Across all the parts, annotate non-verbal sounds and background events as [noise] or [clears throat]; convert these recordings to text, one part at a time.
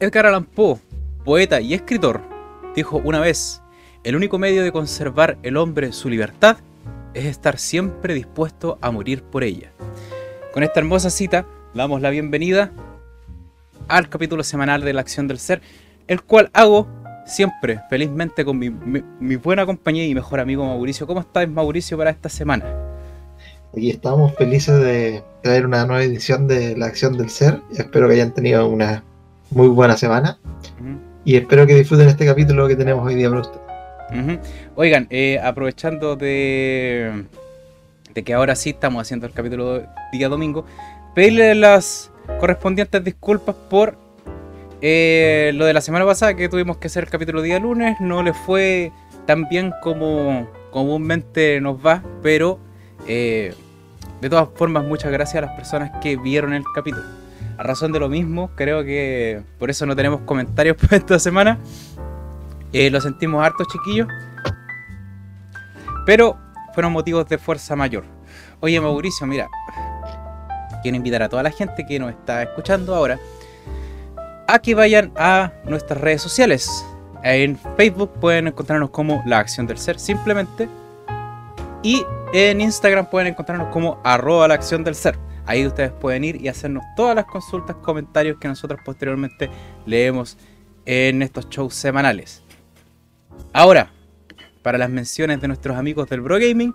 Edgar Allan Poe, poeta y escritor, dijo una vez, el único medio de conservar el hombre su libertad es estar siempre dispuesto a morir por ella. Con esta hermosa cita, damos la bienvenida al capítulo semanal de la acción del ser, el cual hago siempre, felizmente, con mi, buena compañía y mejor amigo Mauricio. ¿Cómo estás, Mauricio, para esta semana? Aquí estamos felices de traer una nueva edición de la acción del ser. Espero que hayan tenido una muy buena semana. Y espero que disfruten este capítulo que tenemos hoy día para ustedes. Oigan, eh, aprovechando de, de que ahora sí estamos haciendo el capítulo día domingo, pedirle las correspondientes disculpas por eh, lo de la semana pasada que tuvimos que hacer el capítulo día lunes. No le fue tan bien como comúnmente nos va, pero eh, de todas formas muchas gracias a las personas que vieron el capítulo. A razón de lo mismo, creo que por eso no tenemos comentarios [laughs] para esta semana. Eh, lo sentimos harto, chiquillos. Pero fueron motivos de fuerza mayor. Oye, Mauricio, mira. Quiero invitar a toda la gente que nos está escuchando ahora a que vayan a nuestras redes sociales. En Facebook pueden encontrarnos como La Acción del Ser, simplemente. Y en Instagram pueden encontrarnos como arroba la acción del ser. Ahí ustedes pueden ir y hacernos todas las consultas, comentarios que nosotros posteriormente leemos en estos shows semanales. Ahora, para las menciones de nuestros amigos del Bro Gaming,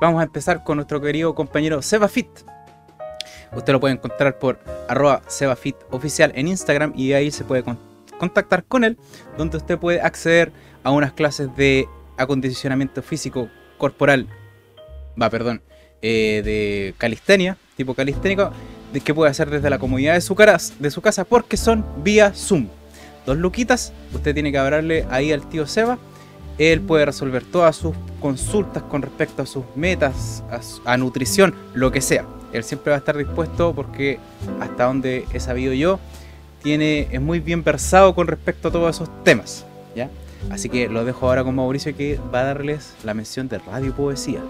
vamos a empezar con nuestro querido compañero SebaFit. Usted lo puede encontrar por arroba SebaFit oficial en Instagram y ahí se puede contactar con él, donde usted puede acceder a unas clases de acondicionamiento físico corporal, va, perdón, eh, de calistenia, tipo calisténico, que puede hacer desde la comodidad de su, de su casa porque son vía Zoom. Dos luquitas, usted tiene que hablarle ahí al tío Seba. Él puede resolver todas sus consultas con respecto a sus metas, a, nutrición, lo que sea. Él siempre va a estar dispuesto porque hasta donde he sabido yo, tiene, es muy bien versado con respecto a todos esos temas. ¿ya? Así que lo dejo ahora con Mauricio que va a darles la mención de Radio Poesía.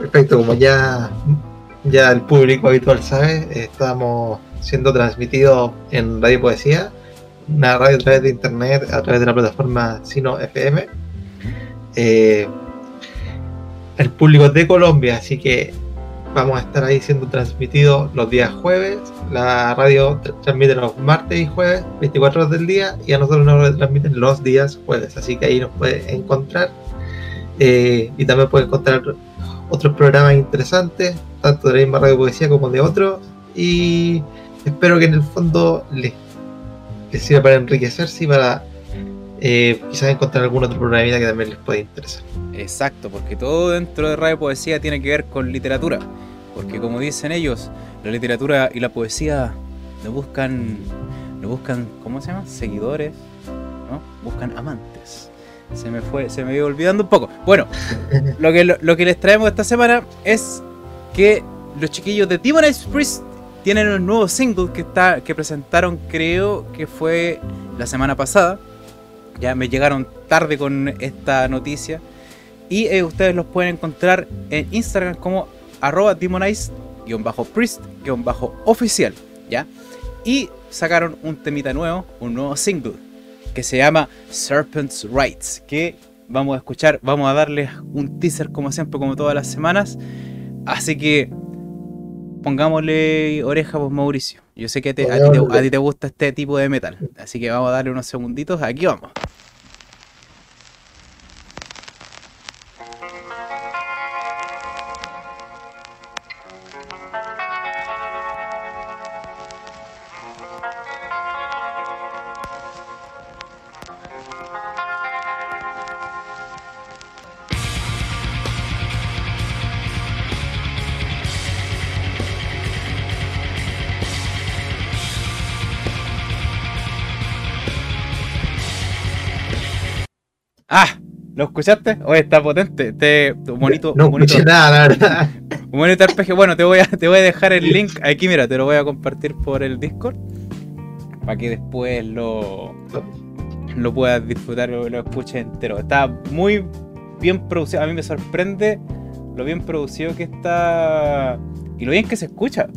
Perfecto, como ya, ya el público habitual sabe, estamos siendo transmitidos en Radio Poesía, una radio a través de internet, a través de la plataforma Sino FM. Eh, el público es de Colombia, así que vamos a estar ahí siendo transmitidos los días jueves. La radio transmite los martes y jueves, 24 horas del día, y a nosotros nos transmiten los días jueves. Así que ahí nos puede encontrar. Eh, y también puede encontrar otros programas interesantes, tanto de la misma radio poesía como de otros, y espero que en el fondo les, sirva para enriquecerse y para eh, quizás encontrar algún otro programa que también les pueda interesar. Exacto, porque todo dentro de radio poesía tiene que ver con literatura, porque como dicen ellos, la literatura y la poesía no buscan, no buscan, ¿cómo se llama? Seguidores, ¿no? Buscan amantes se me fue, se me iba olvidando un poco. Bueno, lo que, lo, que les traemos esta semana es que los chiquillos de Demonize Priest tienen un nuevo single que, está, que presentaron, creo que fue la semana pasada. Ya me llegaron tarde con esta noticia. Y eh, ustedes los pueden encontrar en Instagram como arroba demonize-priest-oficial. ¿Ya? Y sacaron un temita nuevo, un nuevo single que se llama Serpent's Rights, que vamos a escuchar, vamos a darles un teaser como siempre, como todas las semanas. Así que pongámosle oreja pues Mauricio. Yo sé que a, ti a ti te gusta este tipo de metal, así que vamos a darle unos segunditos. Aquí vamos. Escuchaste? Oye, está potente. Este, bonito, no escuché nada, la verdad. Un bonito arpegio. Bueno, te voy, a, te voy a dejar el link aquí, mira, te lo voy a compartir por el Discord. Para que después lo, lo puedas disfrutar o lo escuches entero. Está muy bien producido. A mí me sorprende lo bien producido que está y lo bien que se escucha.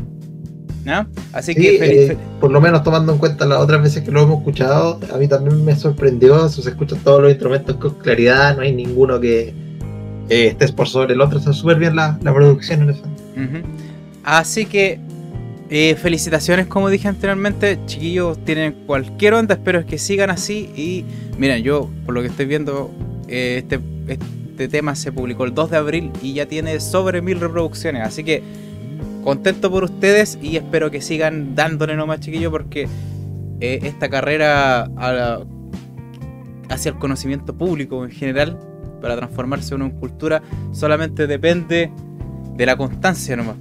Así que eh, por lo menos tomando en cuenta las otras veces que lo hemos escuchado, a mí también me sorprendió, se escuchan todos los instrumentos con claridad, no hay ninguno que eh, estés por sobre el otro, está súper bien la, producción en eso. Así que eh, felicitaciones, como dije anteriormente, chiquillos, tienen cualquier onda, espero que sigan así y miren, yo por lo que estoy viendo, este, este tema se publicó el 2 de abril y ya tiene sobre mil reproducciones, así que contento por ustedes y espero que sigan dándole nomás, chiquillos, porque eh, esta carrera hacia el conocimiento público en general, para transformarse en una cultura, solamente depende de la constancia nomás.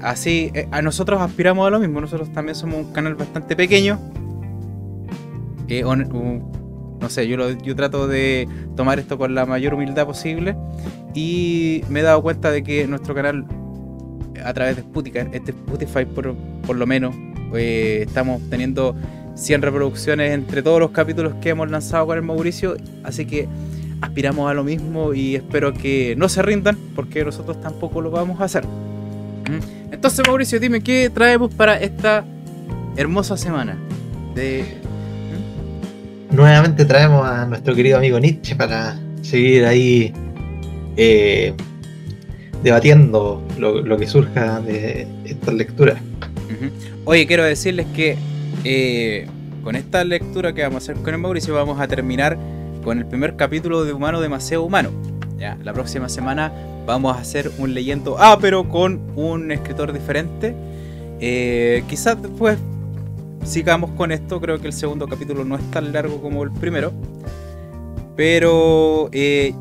Así, eh, a nosotros aspiramos a lo mismo, nosotros también somos un canal bastante pequeño. Eh, no sé, yo, yo trato de tomar esto con la mayor humildad posible y me he dado cuenta de que nuestro canal a través de Spotify, este Spotify por, por lo menos, pues, estamos teniendo 100 reproducciones entre todos los capítulos que hemos lanzado con el Mauricio, así que aspiramos a lo mismo y espero que no se rindan porque nosotros tampoco lo vamos a hacer. ¿Mm? Entonces Mauricio, dime qué traemos para esta hermosa semana. ¿Mm? Nuevamente traemos a nuestro querido amigo Nietzsche para seguir ahí eh, debatiendo lo, que surja de estas lecturas. Oye, quiero decirles que eh, con esta lectura que vamos a hacer con el Mauricio vamos a terminar con el primer capítulo de Humano Demasiado Humano. Ya, la próxima semana vamos a hacer un leyendo Ah, pero con un escritor diferente. Eh, quizás después sigamos con esto. Creo que el segundo capítulo no es tan largo como el primero. Pero eh,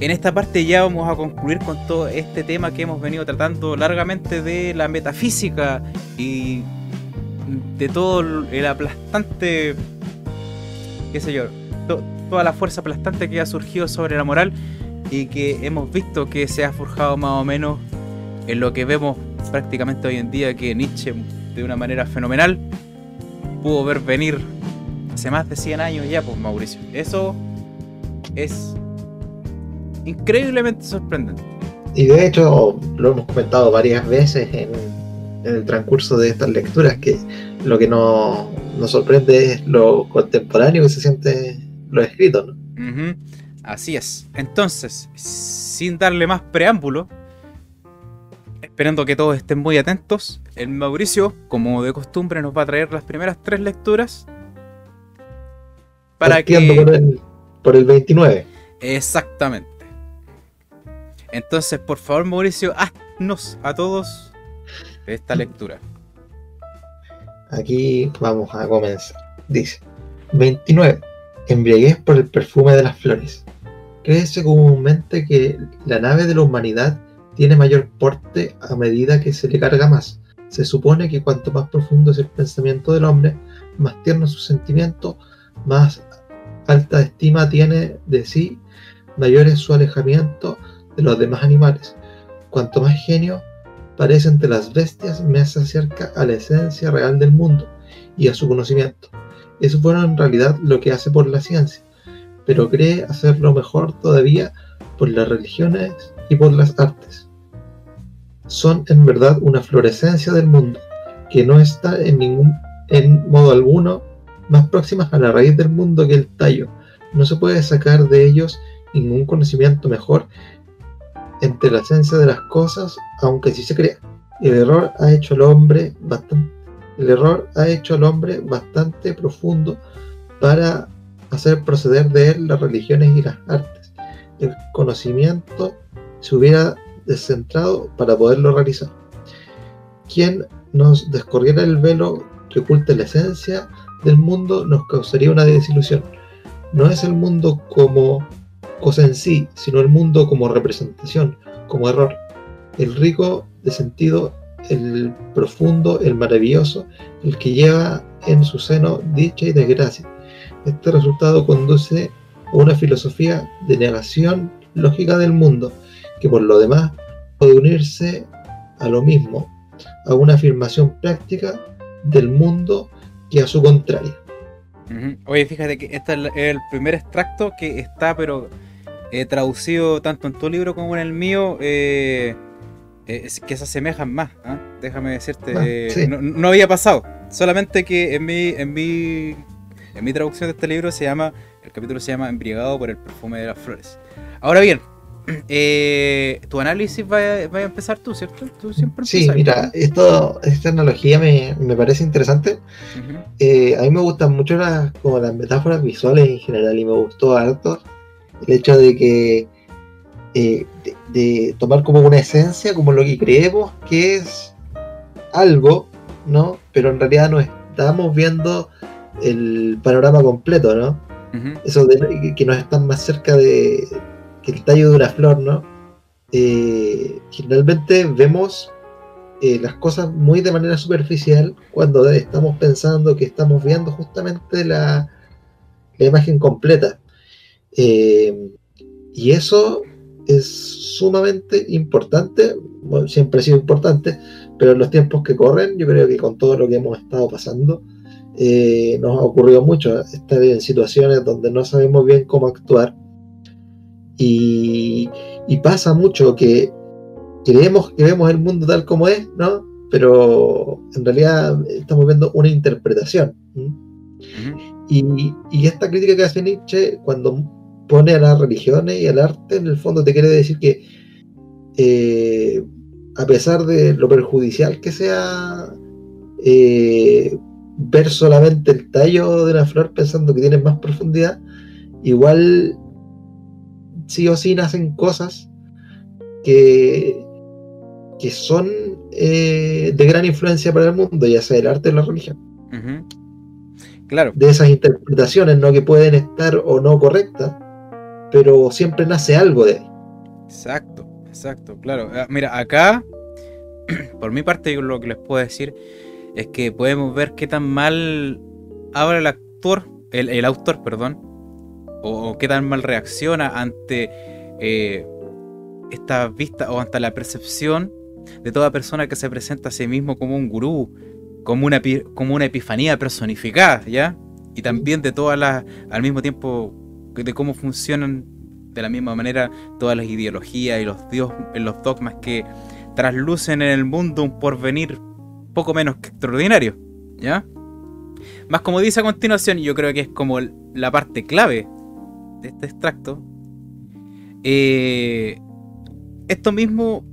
en esta parte ya vamos a concluir con todo este tema que hemos venido tratando largamente de la metafísica y de todo el aplastante, qué sé yo, toda la fuerza aplastante que ha surgido sobre la moral y que hemos visto que se ha forjado más o menos en lo que vemos prácticamente hoy en día que Nietzsche de una manera fenomenal pudo ver venir hace más de 100 años ya, pues Mauricio. Eso es increíblemente sorprendente. Y de hecho, lo hemos comentado varias veces en, el transcurso de estas lecturas, que lo que nos, sorprende es lo contemporáneo que se siente lo escrito. ¿no? Así es. Entonces, sin darle más preámbulo, esperando que todos estén muy atentos, el Mauricio, como de costumbre, nos va a traer las primeras tres lecturas. Para que... Por el, por el 29. Exactamente. Entonces, por favor, Mauricio, haznos a todos esta lectura. Aquí vamos a comenzar. Dice: 29. Embriaguez por el perfume de las flores. Créese comúnmente que la nave de la humanidad tiene mayor porte a medida que se le carga más. Se supone que cuanto más profundo es el pensamiento del hombre, más tierno su sentimiento, más alta estima tiene de sí, mayor es su alejamiento de los demás animales. Cuanto más genio parece entre las bestias, más se acerca a la esencia real del mundo y a su conocimiento. Eso bueno en realidad lo que hace por la ciencia, pero cree hacerlo mejor todavía por las religiones y por las artes. Son en verdad una florescencia del mundo, que no está en ningún en modo alguno más próximas a la raíz del mundo que el tallo. No se puede sacar de ellos ningún conocimiento mejor entre la esencia de las cosas, aunque sí se crea. El error ha hecho al hombre bastante, el error ha hecho al hombre bastante profundo para hacer proceder de él las religiones y las artes. El conocimiento se hubiera descentrado para poderlo realizar. Quien nos descorriera el velo que oculte la esencia del mundo nos causaría una desilusión. No es el mundo como cosa en sí, sino el mundo como representación, como error. El rico de sentido, el profundo, el maravilloso, el que lleva en su seno dicha y desgracia. Este resultado conduce a una filosofía de negación lógica del mundo, que por lo demás puede unirse a lo mismo, a una afirmación práctica del mundo que a su contraria. Oye, fíjate que este es el primer extracto que está, pero he traducido tanto en tu libro como en el mío, eh, eh, que se asemejan más, ¿ah? déjame decirte, Ah, eh, sí. no, no había pasado, solamente que en mi, en mi, en mi traducción de este libro se llama, el capítulo se llama Embriagado por el perfume de las flores. Ahora bien, [clears throat] eh, tu análisis va a, va a empezar tú, ¿cierto? Tú siempre Sí, mira, esto, esta analogía me, me parece interesante. Eh, a mí me gustan mucho las, como las metáforas visuales en general y me gustó harto el hecho de que eh, de, de tomar como una esencia, como lo que creemos que es algo, ¿no? Pero en realidad no estamos viendo el panorama completo, ¿no? Eso de que- que nos están más cerca de que el tallo de una flor, ¿no? Eh, generalmente vemos eh, las cosas muy de manera superficial cuando estamos pensando que estamos viendo justamente la, la imagen completa. Eh, y eso es sumamente importante, bueno, siempre ha sido importante, pero en los tiempos que corren, yo creo que con todo lo que hemos estado pasando, eh, nos ha ocurrido mucho estar en situaciones donde no sabemos bien cómo actuar. Y, y pasa mucho que creemos que vemos el mundo tal como es, ¿no? Pero en realidad estamos viendo una interpretación. y esta crítica que hace Nietzsche cuando pone a las religiones y al arte, en el fondo te quiere decir que eh, a pesar de lo perjudicial que sea eh, ver solamente el tallo de una flor pensando que tiene más profundidad, igual sí o sí nacen cosas que, que son eh, de gran influencia para el mundo, ya sea el arte o la religión. Claro, de esas interpretaciones, ¿no? Que pueden estar o no correctas, pero siempre nace algo de ahí. exacto, exacto, claro. Ah, Mira, acá, [clears throat] por mi parte, yo lo que les puedo decir es que podemos ver qué tan mal habla el actor, el, el autor, perdón, o, qué tan mal reacciona ante eh, esta vista o ante la percepción de toda persona que se presenta a sí mismo como un gurú, como una, como una epifanía personificada, ¿ya? Y también de todas las, al mismo tiempo, de cómo funcionan de la misma manera todas las ideologías y los, dios, los dogmas que traslucen en el mundo un porvenir poco menos que extraordinario, ¿ya? Más como dice a continuación, yo creo que es como la parte clave de este extracto, eh, esto mismo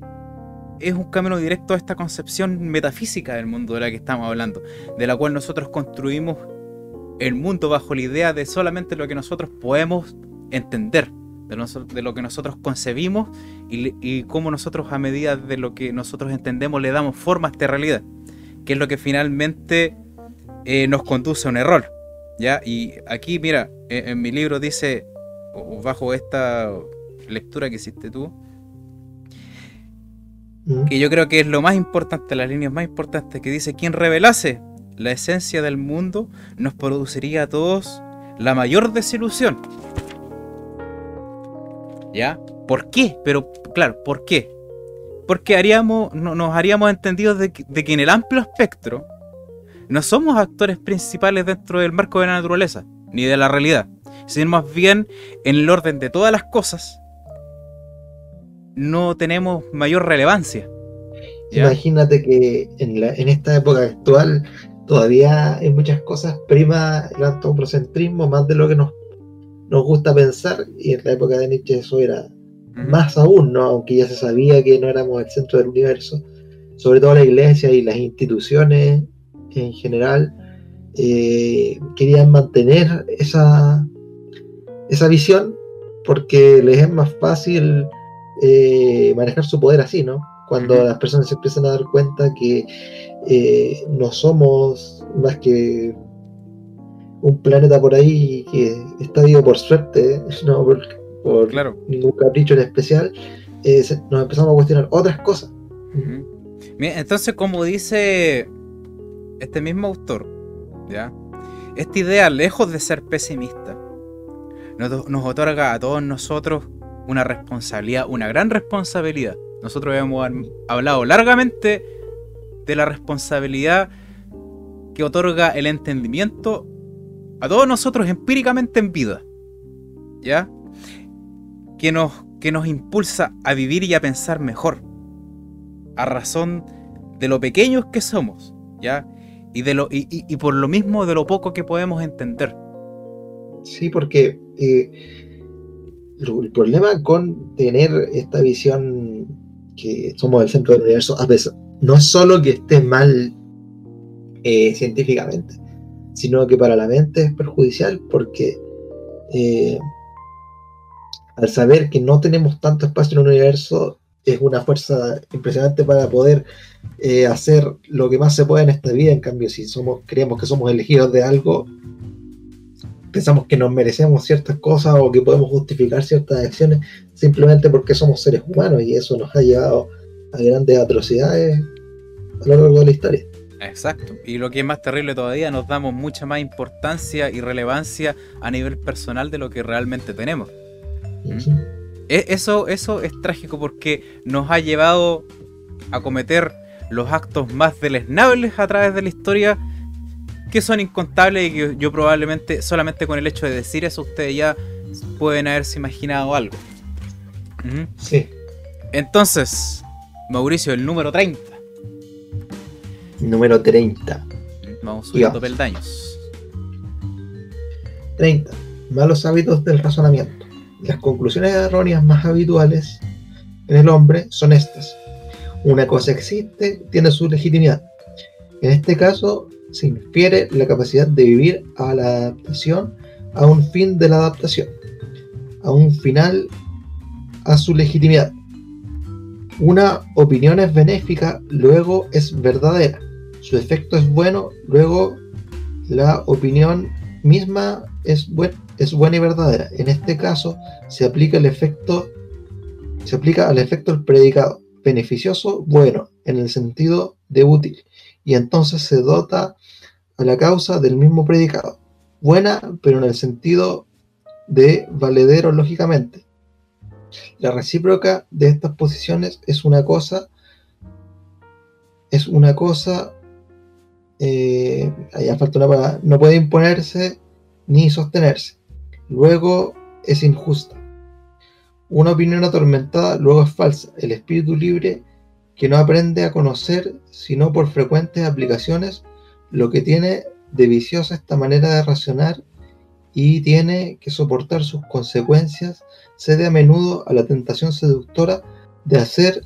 es un camino directo a esta concepción metafísica del mundo de la que estamos hablando, de la cual nosotros construimos el mundo bajo la idea de solamente lo que nosotros podemos entender, de, noso- de lo que nosotros concebimos y, cómo nosotros a medida de lo que nosotros entendemos le damos forma a esta realidad, que es lo que finalmente eh, nos conduce a un error. ¿ya? Y aquí, mira, en, en mi libro dice, bajo esta lectura que hiciste tú, ¿Mm? que yo creo que es lo más importante, las líneas más importantes, que dice, quien revelase la esencia del mundo nos produciría a todos la mayor desilusión. ¿Ya? ¿Por qué? Pero, claro, ¿por qué? Porque haríamos, no- nos haríamos entendidos de que, en el amplio espectro no somos actores principales dentro del marco de la naturaleza, ni de la realidad, sino más bien en el orden de todas las cosas, no tenemos mayor relevancia. Imagínate que en, la- en esta época actual todavía en muchas cosas prima el antropocentrismo más de lo que nos, nos gusta pensar y en la época de Nietzsche eso era más aún, ¿no? aunque ya se sabía que no éramos el centro del universo, sobre todo la iglesia y las instituciones en general eh, querían mantener esa, esa visión porque les es más fácil eh, manejar su poder así, ¿no? Cuando las personas se empiezan a dar cuenta que eh, no somos más que un planeta por ahí que está vivo por suerte, [laughs] no por, por Claro. ningún capricho en especial, eh, nos empezamos a cuestionar otras cosas. Mira, Entonces, como dice este mismo autor, ¿ya? Esta idea, lejos de ser pesimista, nos, nos otorga a todos nosotros una responsabilidad, una gran responsabilidad. Nosotros hemos hablado largamente de la responsabilidad que otorga el entendimiento a todos nosotros empíricamente en vida. ¿Ya? Que nos, que nos impulsa a vivir y a pensar mejor. a razón de lo pequeños que somos, ¿ya? Y, de lo, y, y, por lo mismo de lo poco que podemos entender. Sí, porque eh, el problema con tener esta visión que somos el centro del universo, a veces, no es solo que esté mal eh, científicamente, sino que para la mente es perjudicial porque eh, al saber que no tenemos tanto espacio en el universo, es una fuerza impresionante para poder eh, hacer lo que más se puede en esta vida. En cambio, si somos, creemos que somos elegidos de algo, pensamos que nos merecemos ciertas cosas o que podemos justificar ciertas acciones simplemente porque somos seres humanos y eso nos ha llevado a grandes atrocidades a lo largo de la historia. Exacto. Y lo que es más terrible todavía, nos damos mucha más importancia y relevancia a nivel personal de lo que realmente tenemos. E, eso, eso es trágico porque nos ha llevado a cometer los actos más deleznables a través de la historia que son incontables y que yo probablemente solamente con el hecho de decir eso ustedes ya pueden haberse imaginado algo. Sí. Entonces, Mauricio, el número 30. Número 30. Vamos subiendo peldaños. 30. Malos hábitos del razonamiento. Las conclusiones erróneas más habituales en el hombre son estas. Una cosa existe, tiene su legitimidad. En este caso, se infiere la capacidad de vivir a la adaptación a un fin de la adaptación, a un final a su legitimidad. Una opinión es benéfica, luego es verdadera. Su efecto es bueno, luego la opinión misma es, es buena y verdadera. En este caso se aplica el efecto se aplica al efecto el predicado beneficioso, bueno, en el sentido de útil, y entonces se dota a la causa del mismo predicado, buena, pero en el sentido de valedero lógicamente, la recíproca de estas posiciones es una cosa, es una cosa, eh, allá falta una palabra, no puede imponerse ni sostenerse. Luego es injusta. Una opinión atormentada luego es falsa. El espíritu libre que no aprende a conocer, sino por frecuentes aplicaciones, lo que tiene de viciosa esta manera de racionar y tiene que soportar sus consecuencias cede a menudo a la tentación seductora de hacer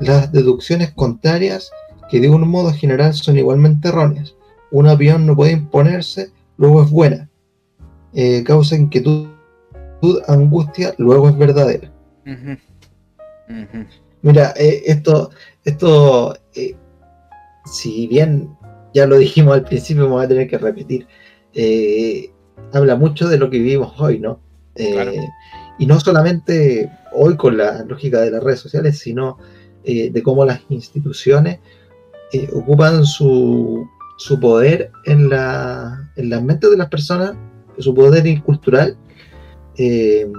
las deducciones contrarias que de un modo general son igualmente erróneas. Un avión no puede imponerse, luego es buena. Eh, causa inquietud, angustia, luego es verdadera. Mira, eh, esto, esto eh, si bien ya lo dijimos al principio, vamos a tener que repetir, habla mucho de lo que vivimos hoy, ¿no? Y no solamente hoy con la lógica de las redes sociales, sino eh, de cómo las instituciones eh, ocupan su, su poder en la, en las mentes de las personas, su poder cultural, eh,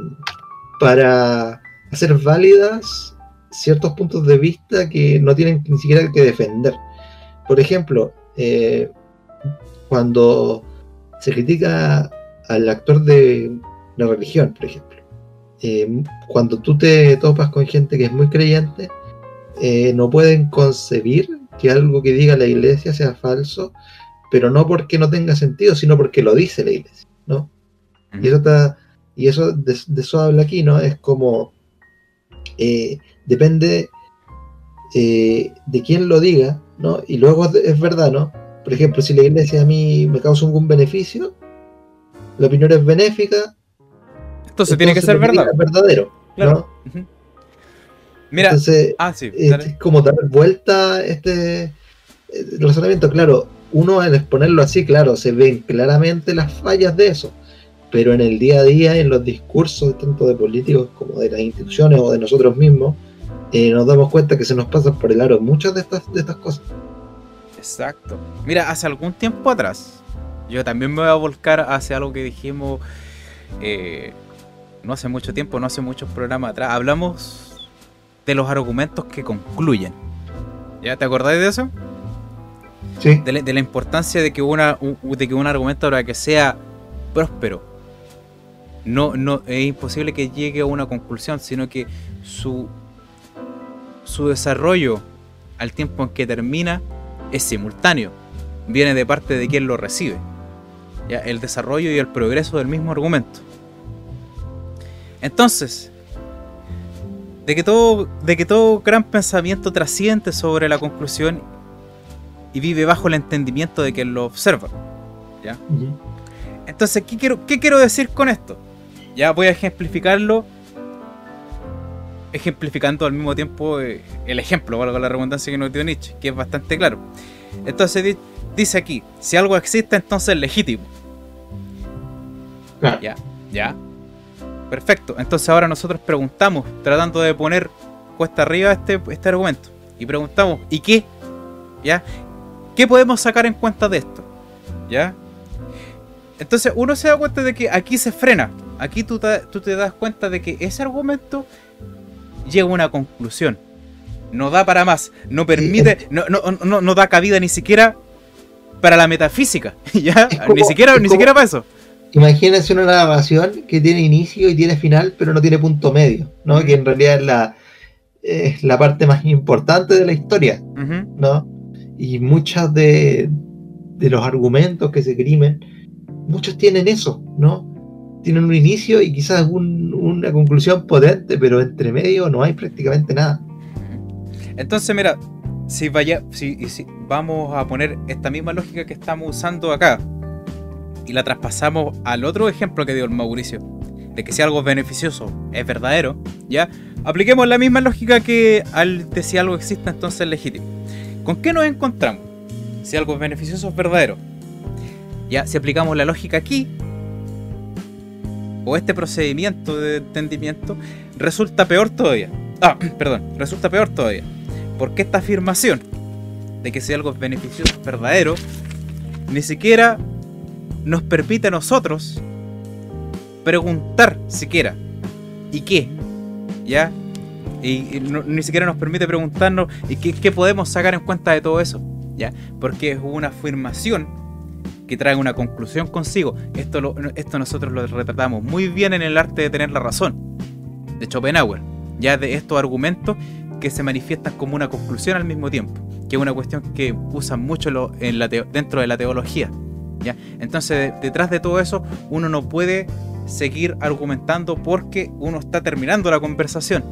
para hacer válidas ciertos puntos de vista que no tienen ni siquiera que defender. Por ejemplo, cuando se critica al actor de la religión, por ejemplo, eh, cuando tú te topas con gente que es muy creyente, eh, no pueden concebir que algo que diga la iglesia sea falso, pero no porque no tenga sentido, sino porque lo dice la iglesia, ¿no? Y eso está, y eso de, eso habla aquí, ¿no? Es como eh, depende de quién lo diga, ¿no? Y luego es verdad, ¿no? Por ejemplo, si la iglesia a mí me causa algún beneficio, la opinión es benéfica, entonces, tiene que ser verdad. verdadero. Claro. Mira, Entonces, ah, es como dar vuelta este eh, razonamiento. Claro, uno al exponerlo así, claro, se ven claramente las fallas de eso. Pero en el día a día, en los discursos tanto de políticos como de las instituciones o de nosotros mismos, eh, nos damos cuenta que se nos pasan por el aro muchas de estas, de estas cosas. Exacto. Mira, hace algún tiempo atrás, yo también me voy a volcar hacia algo que dijimos eh, no hace mucho tiempo, no hace muchos programas atrás, hablamos de los argumentos que concluyen. ¿Ya te acordáis de eso? Sí. De, la, importancia de que, una, un, de que un argumento para que sea próspero no, no es imposible que llegue a una conclusión, sino que su, su desarrollo al tiempo en que termina es simultáneo. Viene de parte de quien lo recibe. ¿ya? El desarrollo y el progreso del mismo argumento. Entonces, de que todo, de que todo gran pensamiento trasciende sobre la conclusión y vive bajo el entendimiento de quien lo observa. ¿ya? Entonces, ¿qué quiero, ¿qué quiero decir con esto? Ya voy a ejemplificarlo ejemplificando al mismo tiempo eh, el ejemplo, valga la redundancia que nos dio Nietzsche, que es bastante claro. Entonces dice aquí, si algo existe, entonces es legítimo. Ya, ya. Perfecto. Entonces ahora nosotros preguntamos, tratando de poner cuesta arriba este, este argumento. Y preguntamos, ¿y qué? ¿Ya? ¿Qué podemos sacar en cuenta de esto? ¿Ya? Entonces uno se da cuenta de que aquí se frena. Aquí tú tú te das cuenta de que ese argumento llega a una conclusión. No da para más, no permite, no, no, no, da cabida ni siquiera para la metafísica. [laughs] ¿Ya? ni siquiera, ni siquiera para eso. Imagínense una narración que tiene inicio y tiene final, pero no tiene punto medio, ¿no? Que en realidad es la, es la parte más importante de la historia, ¿no? Y muchos de, de los argumentos que se crimen, muchos tienen eso, ¿no? Tienen un inicio y quizás una conclusión potente, pero entre medio no hay prácticamente nada. Entonces, mira, si, vaya, si, si vamos a poner esta misma lógica que estamos usando acá y la traspasamos al otro ejemplo que dio el Mauricio, de que si algo es beneficioso es verdadero, ¿ya? Apliquemos la misma lógica que al de si algo existe entonces es legítimo. ¿Con qué nos encontramos? Si algo es beneficioso es verdadero. Ya, si aplicamos la lógica aquí, o este procedimiento de entendimiento resulta peor todavía. Ah, [clears throat] perdón, resulta peor todavía. Porque esta afirmación de que si algo es beneficioso verdadero, ni siquiera nos permite a nosotros preguntar siquiera ¿y qué? ¿Ya? Y, ni siquiera nos permite preguntarnos ¿y qué, qué podemos sacar en cuenta de todo eso? ¿Ya? Porque es una afirmación que trae una conclusión consigo. Esto, esto nosotros lo retratamos muy bien en el arte de tener la razón, de Schopenhauer, ya de estos argumentos que se manifiestan como una conclusión al mismo tiempo, que es una cuestión que usan mucho en la dentro de la teología. ¿ya? Entonces, detrás de todo eso, uno no puede seguir argumentando porque uno está terminando la conversación.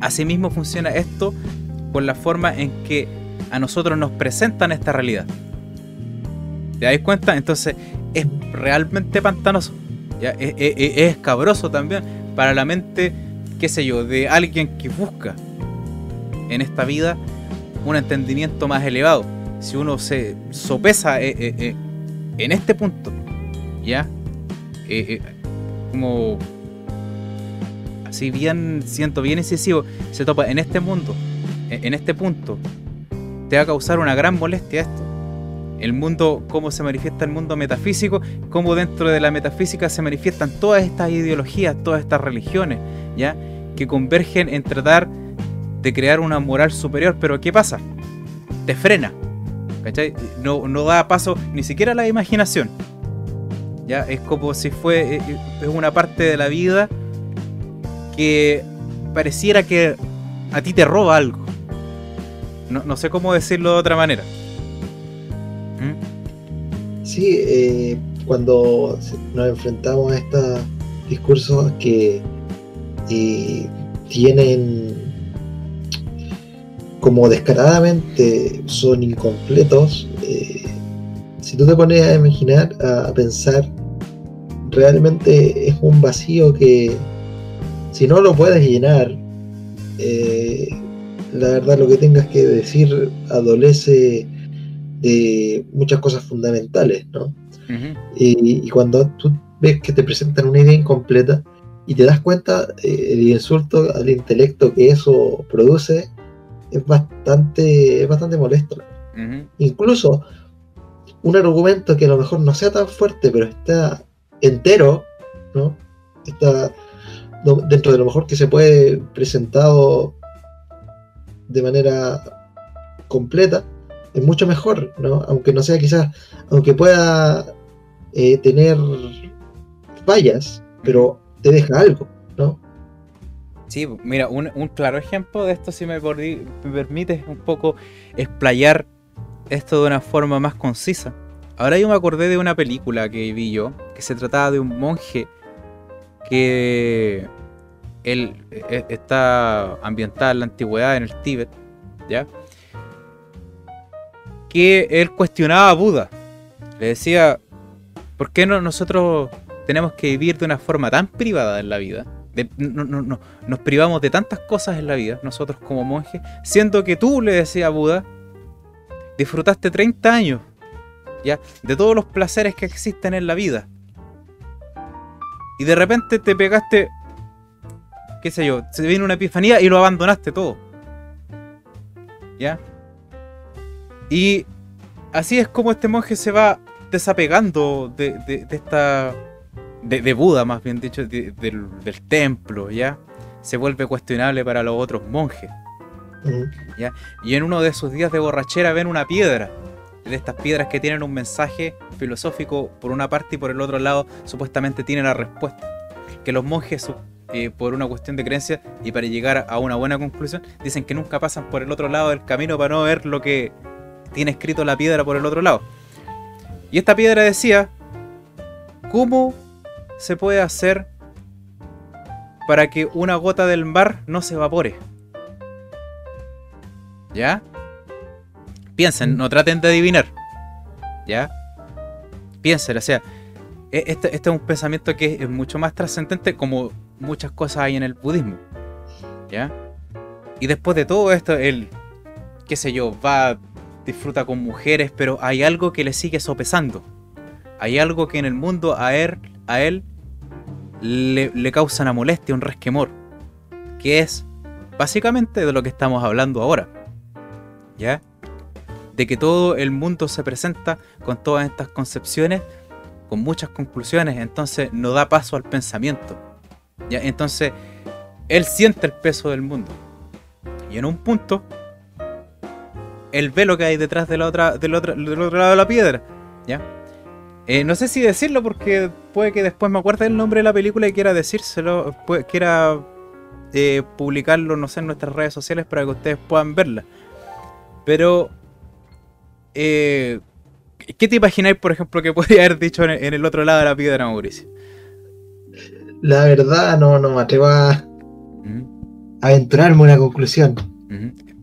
Asimismo funciona esto con la forma en que a nosotros nos presentan esta realidad. ¿Te dais cuenta? Entonces es realmente pantanoso. ¿ya? Es, escabroso también para la mente, qué sé yo, de alguien que busca en esta vida un entendimiento más elevado. Si uno se sopesa eh, eh, eh, en este punto, ¿ya? como así bien, siento bien excesivo, se topa en este mundo, en este punto, te va a causar una gran molestia esto el mundo, cómo se manifiesta el mundo metafísico, cómo dentro de la metafísica se manifiestan todas estas ideologías, todas estas religiones, ¿ya? Que convergen en tratar de crear una moral superior, pero ¿qué pasa? Te frena, ¿cachai? No, no da paso ni siquiera a la imaginación, ¿ya? Es como si fue, eh, eh, es una parte de la vida que pareciera que a ti te roba algo. No, no sé cómo decirlo de otra manera. Sí, eh, cuando nos enfrentamos a estos discursos que eh, tienen como descaradamente son incompletos, eh, si tú te pones a imaginar, a, pensar, realmente es un vacío que si no lo puedes llenar, la verdad lo que tengas que decir adolece de muchas cosas fundamentales, ¿no? y, cuando tú ves que te presentan una idea incompleta y te das cuenta eh, el insulto al intelecto que eso produce es bastante, es bastante molesto. Incluso un argumento que a lo mejor no sea tan fuerte, pero está entero, ¿no? Está dentro de lo mejor que se puede presentado de manera completa, es mucho mejor, ¿no? Aunque no sea quizás, aunque pueda eh, tener fallas, pero te deja algo, ¿no? Sí, mira, un, un claro ejemplo de esto, si me, me permites un poco explayar esto de una forma más concisa. Ahora yo me acordé de una película que vi yo, que se trataba de un monje que él eh, está ambientada en la antigüedad, en el Tíbet, ¿ya? Que él cuestionaba a Buda. Le decía, ¿por qué no nosotros tenemos que vivir de una forma tan privada en la vida? No- no- no- nos privamos de tantas cosas en la vida, nosotros como monjes, siendo que tú, le decía a Buda, disfrutaste 30 años, ¿ya? De todos los placeres que existen en la vida. Y de repente te pegaste, qué sé yo, se vino una epifanía y lo abandonaste todo. ¿Ya? Y así es como este monje se va desapegando de, de- de esta... De, de Buda, más bien dicho, de- del, del templo, ¿ya? Se vuelve cuestionable para los otros monjes. Mm, Y en uno de sus días de borrachera ven una piedra. De estas piedras que tienen un mensaje filosófico por una parte y por el otro lado supuestamente tiene la respuesta. Que los monjes, eh, por una cuestión de creencia y para llegar a una buena conclusión, dicen que nunca pasan por el otro lado del camino para no ver lo que tiene escrito la piedra por el otro lado. Y esta piedra decía, ¿cómo se puede hacer para que una gota del mar no se evapore? ¿Ya? Piensen, no traten de adivinar. ¿Ya? Piensen, o sea, e- este, este es un pensamiento que es mucho más trascendente como muchas cosas hay en el budismo. ¿Ya? Y después de todo esto, él, qué sé yo, va, disfruta con mujeres, pero hay algo que le sigue sopesando. Hay algo que en el mundo a él, a él le, le causa una molestia, un resquemor. Que es básicamente de lo que estamos hablando ahora. ¿Ya? De que todo el mundo se presenta con todas estas concepciones, con muchas conclusiones, entonces no da paso al pensamiento. ¿Ya? Entonces, él siente el peso del mundo. Y en un punto, él ve lo que hay detrás de la otra, del, otro, del otro lado de la piedra. ¿Ya? Eh, no sé si decirlo porque puede que después me acuerde el nombre de la película y quiera decírselo, puede- quiera eh, publicarlo, no sé, en nuestras redes sociales para que ustedes puedan verla. Pero, eh, ¿qué te imagináis, por ejemplo, que [laughs] podría haber dicho en el, en el otro lado de la piedra, Mauricio? La verdad, no, no me atrevo a aventurarme a una conclusión.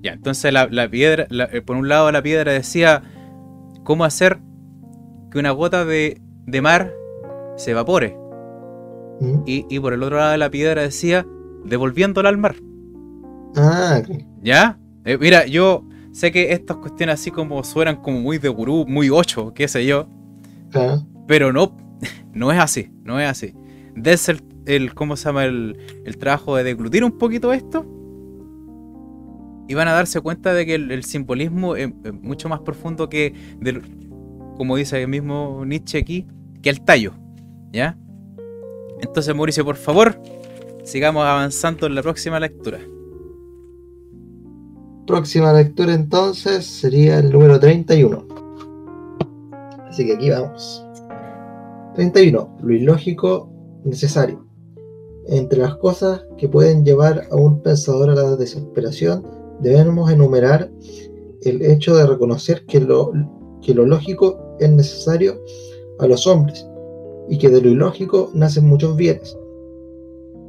Ya, entonces la, la piedra, la- eh, por un lado la piedra decía cómo hacer que una gota de, de mar se evapore. Mm. Y, y por el otro lado de la piedra decía devolviéndola al mar. Ah, ¿Ya? Eh, mira, yo sé que estas cuestiones así como suenan como muy de gurú, muy ocho, qué sé yo. Pero no, [laughs] no es así, no es así. Des el, el ¿cómo se llama? El, el trabajo de deglutir un poquito esto. Y van a darse cuenta de que el, simbolismo es, es mucho más profundo que, del, como dice el mismo Nietzsche aquí, que el tallo. ¿Ya? Entonces, Mauricio, por favor, sigamos avanzando en la próxima lectura. Próxima lectura entonces sería el número 31. Así que aquí vamos. 31. Lo ilógico necesario. Entre las cosas que pueden llevar a un pensador a la desesperación, debemos enumerar el hecho de reconocer que lo, que lo lógico es necesario a los hombres y que de lo ilógico nacen muchos bienes.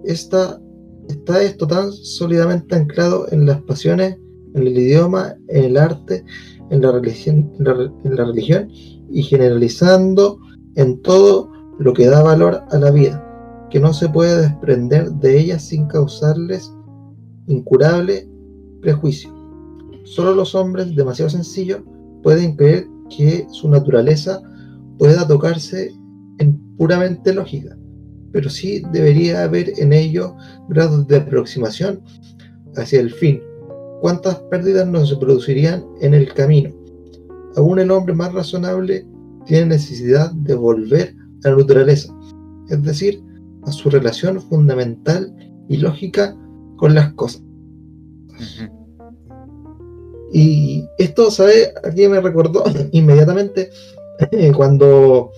Esta, está esto tan sólidamente anclado en las pasiones en el idioma, en el arte, en la religión, en la, en la religión y generalizando en todo lo que da valor a la vida, que no se puede desprender de ella sin causarles incurable prejuicio. Solo los hombres demasiado sencillos pueden creer que su naturaleza pueda tocarse en puramente lógica, pero sí debería haber en ello grados de aproximación hacia el fin, cuántas pérdidas no se producirían en el camino. Aún el hombre más razonable tiene necesidad de volver a la naturaleza, es decir, a su relación fundamental y lógica con las cosas. Y esto, ¿sabe? Aquí me recordó [laughs] inmediatamente cuando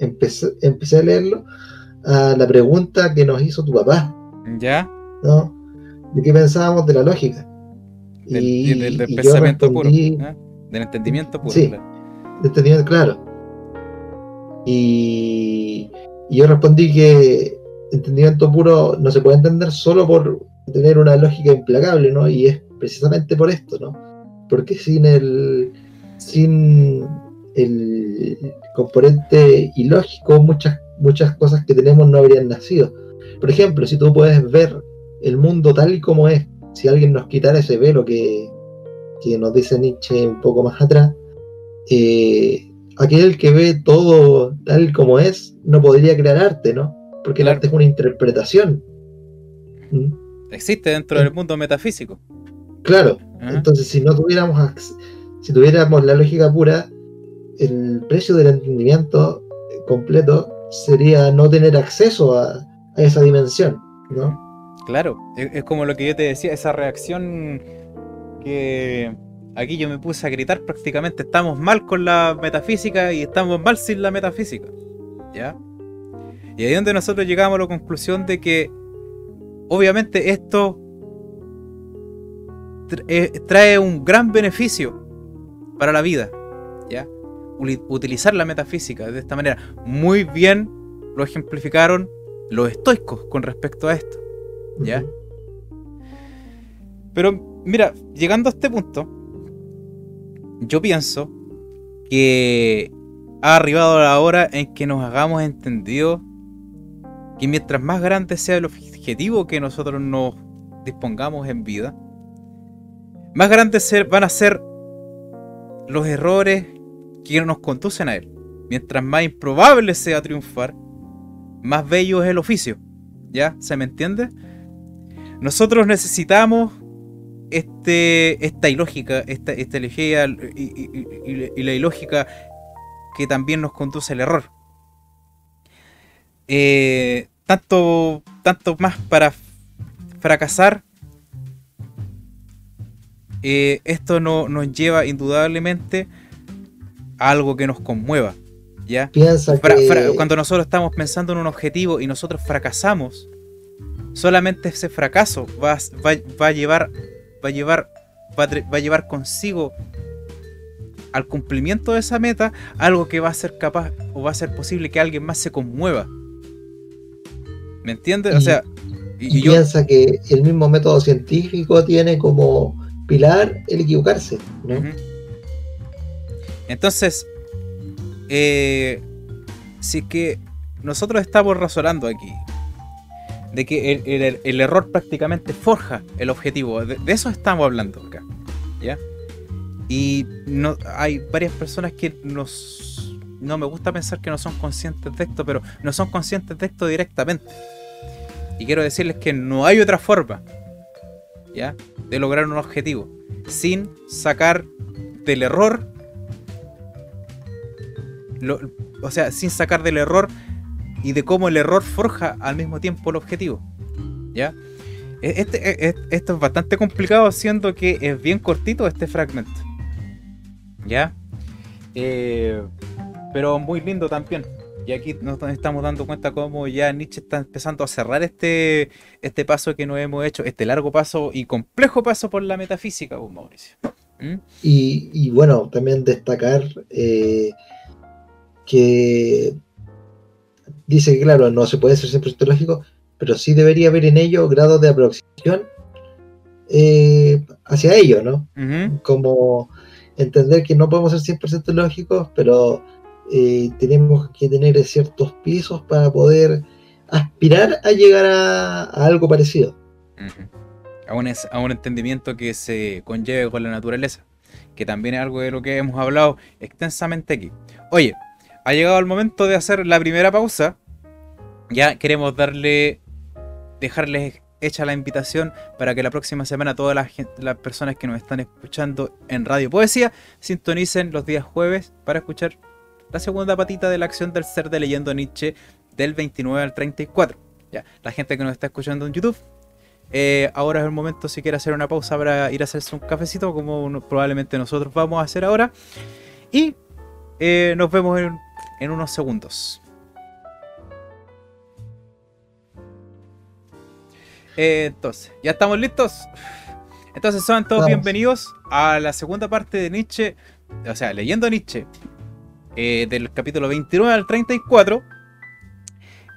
empecé, empecé a leerlo a la pregunta que nos hizo tu papá, ¿Ya? ¿no? de qué pensábamos de la lógica. Del, Y- del- del y pensamiento respondí- puro. ¿eh? Del entendimiento puro. Sí. claro. de entendimiento claro. Y, y yo respondí que entendimiento puro no se puede entender solo por tener una lógica implacable, ¿no? Y es precisamente por esto, ¿no? Porque sin el sin el componente ilógico muchas muchas cosas que tenemos no habrían nacido. Por ejemplo, si tú puedes ver el mundo tal y como es, si alguien nos quitara ese velo que, que nos dice Nietzsche un poco más atrás, eh, aquel que ve todo tal como es no podría crear arte, ¿no? Porque el arte es una interpretación. ¿Mm? Existe dentro del mundo metafísico. Claro, Ajá. entonces si no tuviéramos si tuviéramos la lógica pura, el precio del entendimiento completo sería no tener acceso a, a esa dimensión, ¿no? Claro, es, es como lo que yo te decía, esa reacción que aquí yo me puse a gritar prácticamente, estamos mal con la metafísica y estamos mal sin la metafísica. ¿Ya? Y ahí es donde nosotros llegamos a la conclusión de que obviamente esto eh, trae un gran beneficio para la vida. ¿Ya? Utilizar la metafísica de esta manera. Muy bien lo ejemplificaron los estoicos con respecto a esto. ¿Ya? Pero mira, llegando a este punto, yo pienso que ha arribado la hora en que nos hagamos entendido que mientras más grande sea el objetivo que nosotros nos dispongamos en vida, más grandes ser- van a ser los errores que nos conducen a él. Mientras más improbable sea triunfar, más bello es el oficio. ¿Ya? ¿Se me entiende? Nosotros necesitamos este, esta ilógica, esta, esta elegía y, y- la ilógica que también nos conduce al error. Eh, tanto, tanto más para fracasar, eh, esto no, nos lleva indudablemente a algo que nos conmueva. ¿ya? Piensa Fra- que fra- cuando nosotros estamos pensando en un objetivo y nosotros fracasamos, solamente ese fracaso va, a- va- va a llevar va a llevar va a, va a llevar consigo al cumplimiento de esa meta algo que va a ser capaz o va a ser posible que alguien más se conmueva. ¿Me entiendes? O sea, y, y y yo piensa que el mismo método científico tiene como pilar el equivocarse, ¿no? Entonces, eh, si es que nosotros estamos razonando aquí de que el, el- el error prácticamente forja el objetivo, de, de eso estamos hablando acá, ¿ya? Y no, hay varias personas que nos... No me gusta pensar que no son conscientes de esto, pero no son conscientes de esto directamente. Y quiero decirles que no hay otra forma, ¿ya? De lograr un objetivo sin sacar del error. lo- o sea, sin sacar del error y de cómo el error forja al mismo tiempo el objetivo. ¿Ya? E- Este, e- e- esto es bastante complicado, siendo que es bien cortito este fragmento. ¿Ya? Eh, pero muy lindo también. Y aquí nos estamos dando cuenta cómo ya Nietzsche está empezando a cerrar este, este paso que nos hemos hecho, este largo paso y complejo paso por la metafísica, pues, Mauricio. ¿Mm? Y, y bueno, también destacar eh, que dice que, claro, no se puede ser 100% lógico, pero sí debería haber en ello grados de aproximación eh, hacia ello, ¿no? Como entender que no podemos ser 100% lógicos, pero eh, tenemos que tener ciertos pisos para poder aspirar a llegar a, algo parecido. A, un, a un entendimiento que se conlleve con la naturaleza, que también es algo de lo que hemos hablado extensamente aquí. Oye, ha llegado el momento de hacer la primera pausa. Ya queremos darle, dejarles hecha la invitación para que la próxima semana todas las, las personas que nos están escuchando en Radio Poesía sintonicen los días jueves para escuchar la segunda patita de la acción del ser de leyendo Nietzsche del 29 al 34. Ya, la gente que nos está escuchando en YouTube eh, ahora es el momento si quiere hacer una pausa para ir a hacerse un cafecito, como probablemente nosotros vamos a hacer ahora. Y eh, nos vemos en, en unos segundos. Eh, entonces, ¿ya estamos listos? Entonces, son todos Vamos. bienvenidos a la segunda parte de Nietzsche, o sea, leyendo Nietzsche, eh, del capítulo 29 al 34.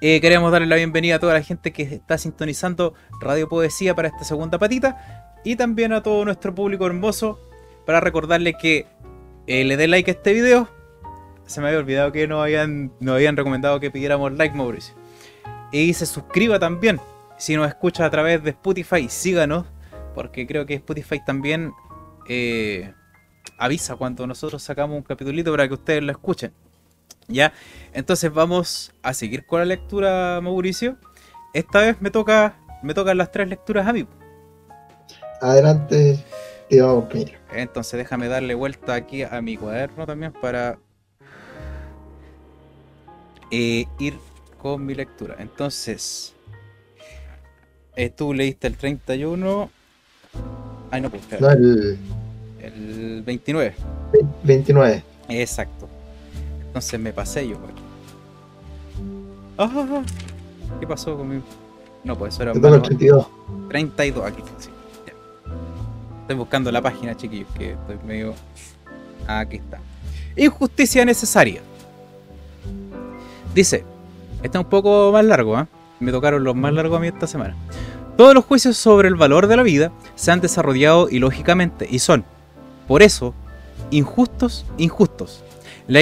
Eh, queremos darle la bienvenida a toda la gente que está sintonizando Radio Poesía para esta segunda patita y también a todo nuestro público hermoso para recordarle que eh, le dé like a este video. Se me había olvidado que nos habían, nos habían recomendado que pidiéramos like, Mauricio. Y se suscriba también. Si nos escucha a través de Spotify, síganos. Porque creo que Spotify también eh, avisa cuando nosotros sacamos un capitulito para que ustedes lo escuchen. ¿Ya? Entonces vamos a seguir con la lectura, Mauricio. Esta vez me toca me tocan las tres lecturas a mí. Adelante, tío. Entonces déjame darle vuelta aquí a mi cuaderno también para eh, ir con mi lectura. Entonces, eh, tú leíste el 31. Ay, no, el el 29. 29. Exacto. Entonces me pasé yo. pues. Ah, ¿Qué pasó conmigo? No, pues eso era malo. 32. 32, aquí sí, ya. Estoy buscando la página, chiquillos, que estoy medio. Aquí está. Injusticia necesaria. Dice, este es un poco más largo, ¿ah? Me tocaron los más largos a mí esta semana. Todos los juicios sobre el valor de la vida se han desarrollado ilógicamente y son, por eso, injustos, injustos. La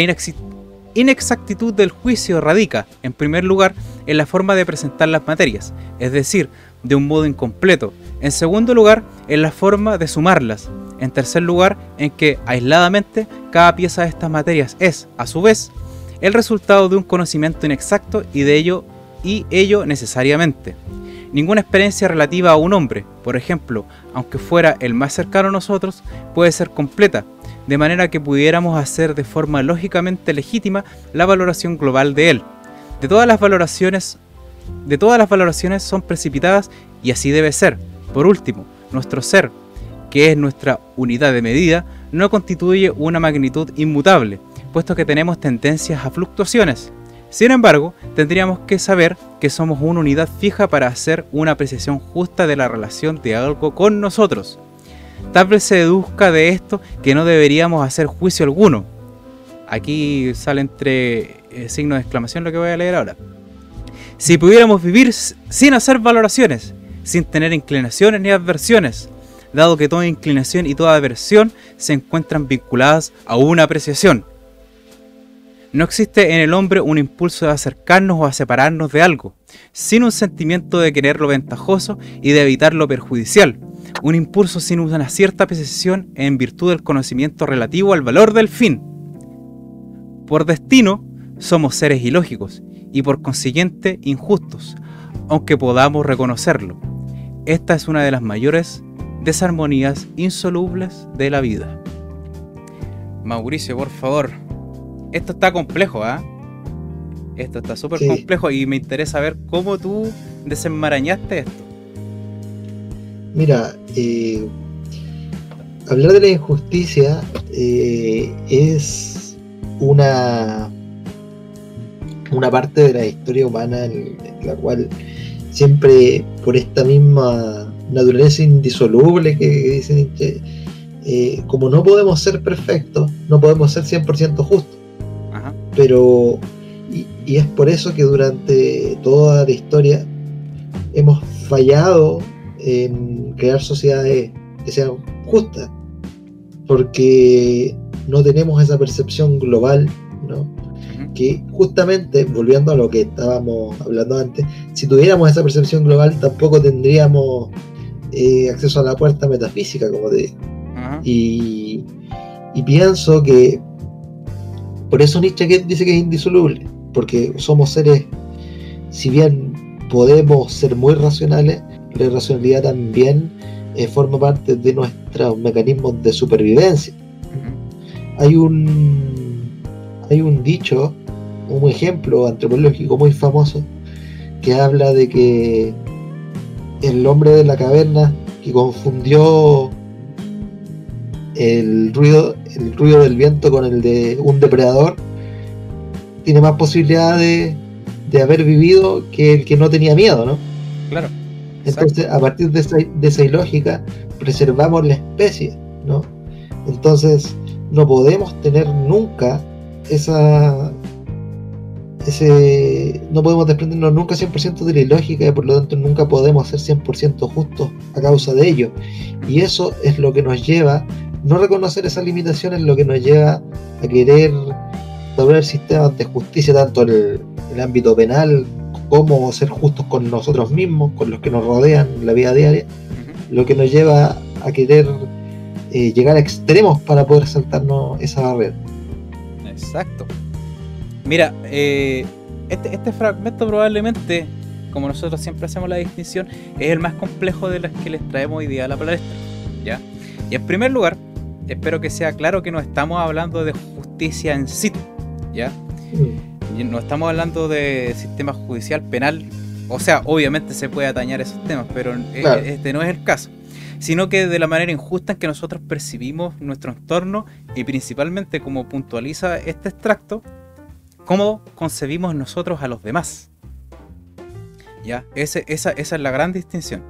inexactitud del juicio radica, en primer lugar, en la forma de presentar las materias, es decir, de un modo incompleto. En segundo lugar, en la forma de sumarlas. En tercer lugar, en que aisladamente cada pieza de estas materias es, a su vez, el resultado de un conocimiento inexacto y de ello y ello necesariamente. Ninguna experiencia relativa a un hombre, por ejemplo, aunque fuera el más cercano a nosotros, puede ser completa, de manera que pudiéramos hacer de forma lógicamente legítima la valoración global de él. De todas las valoraciones, de todas las valoraciones son precipitadas y así debe ser. Por último, nuestro ser, que es nuestra unidad de medida, no constituye una magnitud inmutable, puesto que tenemos tendencias a fluctuaciones. Sin embargo, tendríamos que saber que somos una unidad fija para hacer una apreciación justa de la relación de algo con nosotros. Tal vez se deduzca de esto que no deberíamos hacer juicio alguno. Aquí sale entre eh, signos de exclamación lo que voy a leer ahora. Si pudiéramos vivir sin hacer valoraciones, sin tener inclinaciones ni adversiones, dado que toda inclinación y toda aversión se encuentran vinculadas a una apreciación. No existe en el hombre un impulso de acercarnos o a separarnos de algo, sin un sentimiento de querer lo ventajoso y de evitar lo perjudicial, un impulso sin una cierta apreciación en virtud del conocimiento relativo al valor del fin. Por destino, somos seres ilógicos y por consiguiente injustos, aunque podamos reconocerlo. Esta es una de las mayores desarmonías insolubles de la vida. Mauricio, por favor. Esto está complejo, ¿ah? Esto está súper Sí. complejo y me interesa ver cómo tú desenmarañaste esto. Mira, eh, hablar de la injusticia eh, es una, una parte de la historia humana en, la cual siempre por esta misma naturaleza indisoluble que dice Nietzsche, eh, como no podemos ser perfectos, no podemos ser 100% justos. Pero y, y es por eso que durante toda la historia hemos fallado en crear sociedades que sean justas porque no tenemos esa percepción global ¿no? Que justamente volviendo a lo que estábamos hablando antes si tuviéramos esa percepción global tampoco tendríamos eh, acceso a la puerta metafísica como te digo. Y pienso que por eso Nietzsche dice que es indisoluble, porque somos seres, si bien podemos ser muy racionales, la irracionalidad también eh, forma parte de nuestros mecanismos de supervivencia. Hay un, hay un dicho, un ejemplo antropológico muy famoso, que habla de que el hombre de la caverna que confundió el ruido, el ruido del viento con el de un depredador, tiene más posibilidad de, de haber vivido que el que no tenía miedo, ¿no? Claro. Entonces, a partir de esa, de esa ilógica, preservamos la especie, ¿no? Entonces, no podemos tener nunca esa. Ese, no podemos desprendernos nunca 100% de la ilógica y por lo tanto nunca podemos ser 100% justos a causa de ello. Y eso es lo que nos lleva, no reconocer esas limitaciones, lo que nos lleva a querer el sistemas de justicia, tanto en el, el ámbito penal como ser justos con nosotros mismos, con los que nos rodean en la vida diaria, lo que nos lleva a querer eh, llegar a extremos para poder saltarnos esa barrera. Exacto. Mira, eh, este, este, fragmento probablemente, como nosotros siempre hacemos la distinción, es el más complejo de los que les traemos hoy día a la palestra. ¿ya? Y en primer lugar, espero que sea claro que no estamos hablando de justicia en sí, ¿ya? Mm. no estamos hablando de sistema judicial penal, o sea, obviamente se puede atañar esos temas, pero este no es el caso sino que de la manera injusta en que nosotros percibimos nuestro entorno y principalmente como puntualiza este extracto, cómo concebimos nosotros a los demás. ¿Ya? Ese, esa, esa es la gran distinción.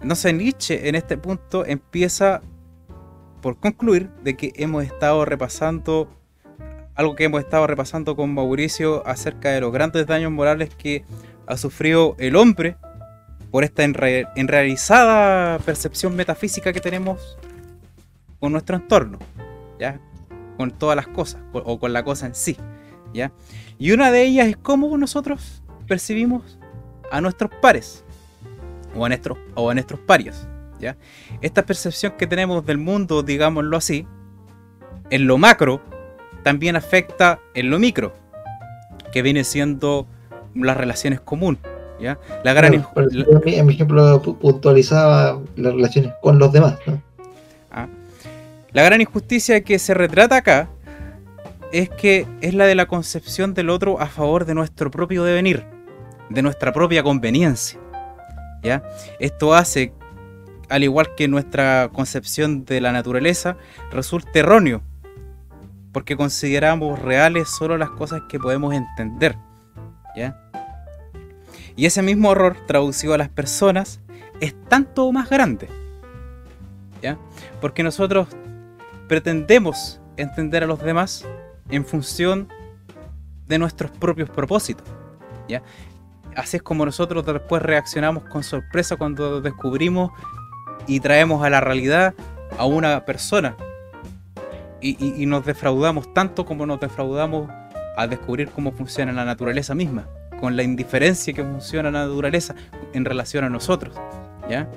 Entonces Nietzsche en este punto empieza por concluir de que hemos estado repasando algo que hemos estado repasando con Mauricio acerca de los grandes daños morales que ha sufrido el hombre por esta enraizada percepción metafísica que tenemos con nuestro entorno, ¿ya? Con todas las cosas, o con la cosa en sí, ¿ya? Y una de ellas es cómo nosotros percibimos a nuestros pares, o a nuestros, o a nuestros parias, ¿ya? Esta percepción que tenemos del mundo, digámoslo así, en lo macro, también afecta en lo micro, que viene siendo las relaciones comunes la gran en mi ejemplo puntualizaba las relaciones con los demás. Ah. La gran injusticia que se retrata acá es que es la de la concepción del otro a favor de nuestro propio devenir, de nuestra propia conveniencia. ¿ya? Esto hace, al igual que nuestra concepción de la naturaleza, resulte erróneo, porque consideramos reales solo las cosas que podemos entender. ¿ya? Y ese mismo error traducido a las personas es tanto más grande. ¿Ya? Porque nosotros pretendemos entender a los demás en función de nuestros propios propósitos. ¿ya? Así es como nosotros después reaccionamos con sorpresa cuando descubrimos y traemos a la realidad a una persona. Y, nos defraudamos tanto como nos defraudamos al descubrir cómo funciona la naturaleza misma con la indiferencia que funciona la naturaleza en relación a nosotros. ¿ya?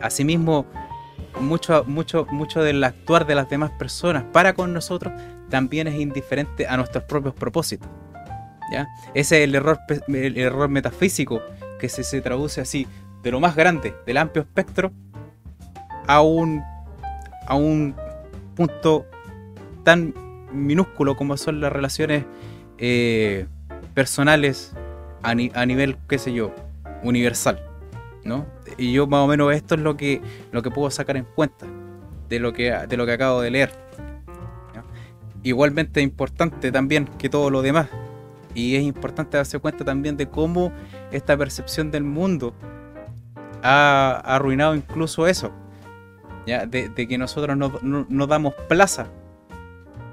Asimismo, mucho, mucho, mucho del actuar de las demás personas para con nosotros también es indiferente a nuestros propios propósitos. ¿ya? Ese es el error, el error metafísico que se, se traduce así, de lo más grande, del amplio espectro, a un, a un punto tan minúsculo como son las relaciones eh, personales a, nivel, qué sé yo, universal. ¿no? Y yo más o menos esto es lo que, lo que puedo sacar en cuenta de lo que, de lo que acabo de leer. Igualmente importante también que todo lo demás. Y es importante darse cuenta también de cómo esta percepción del mundo ha arruinado incluso eso. ¿ya? De, que nosotros no, damos plaza,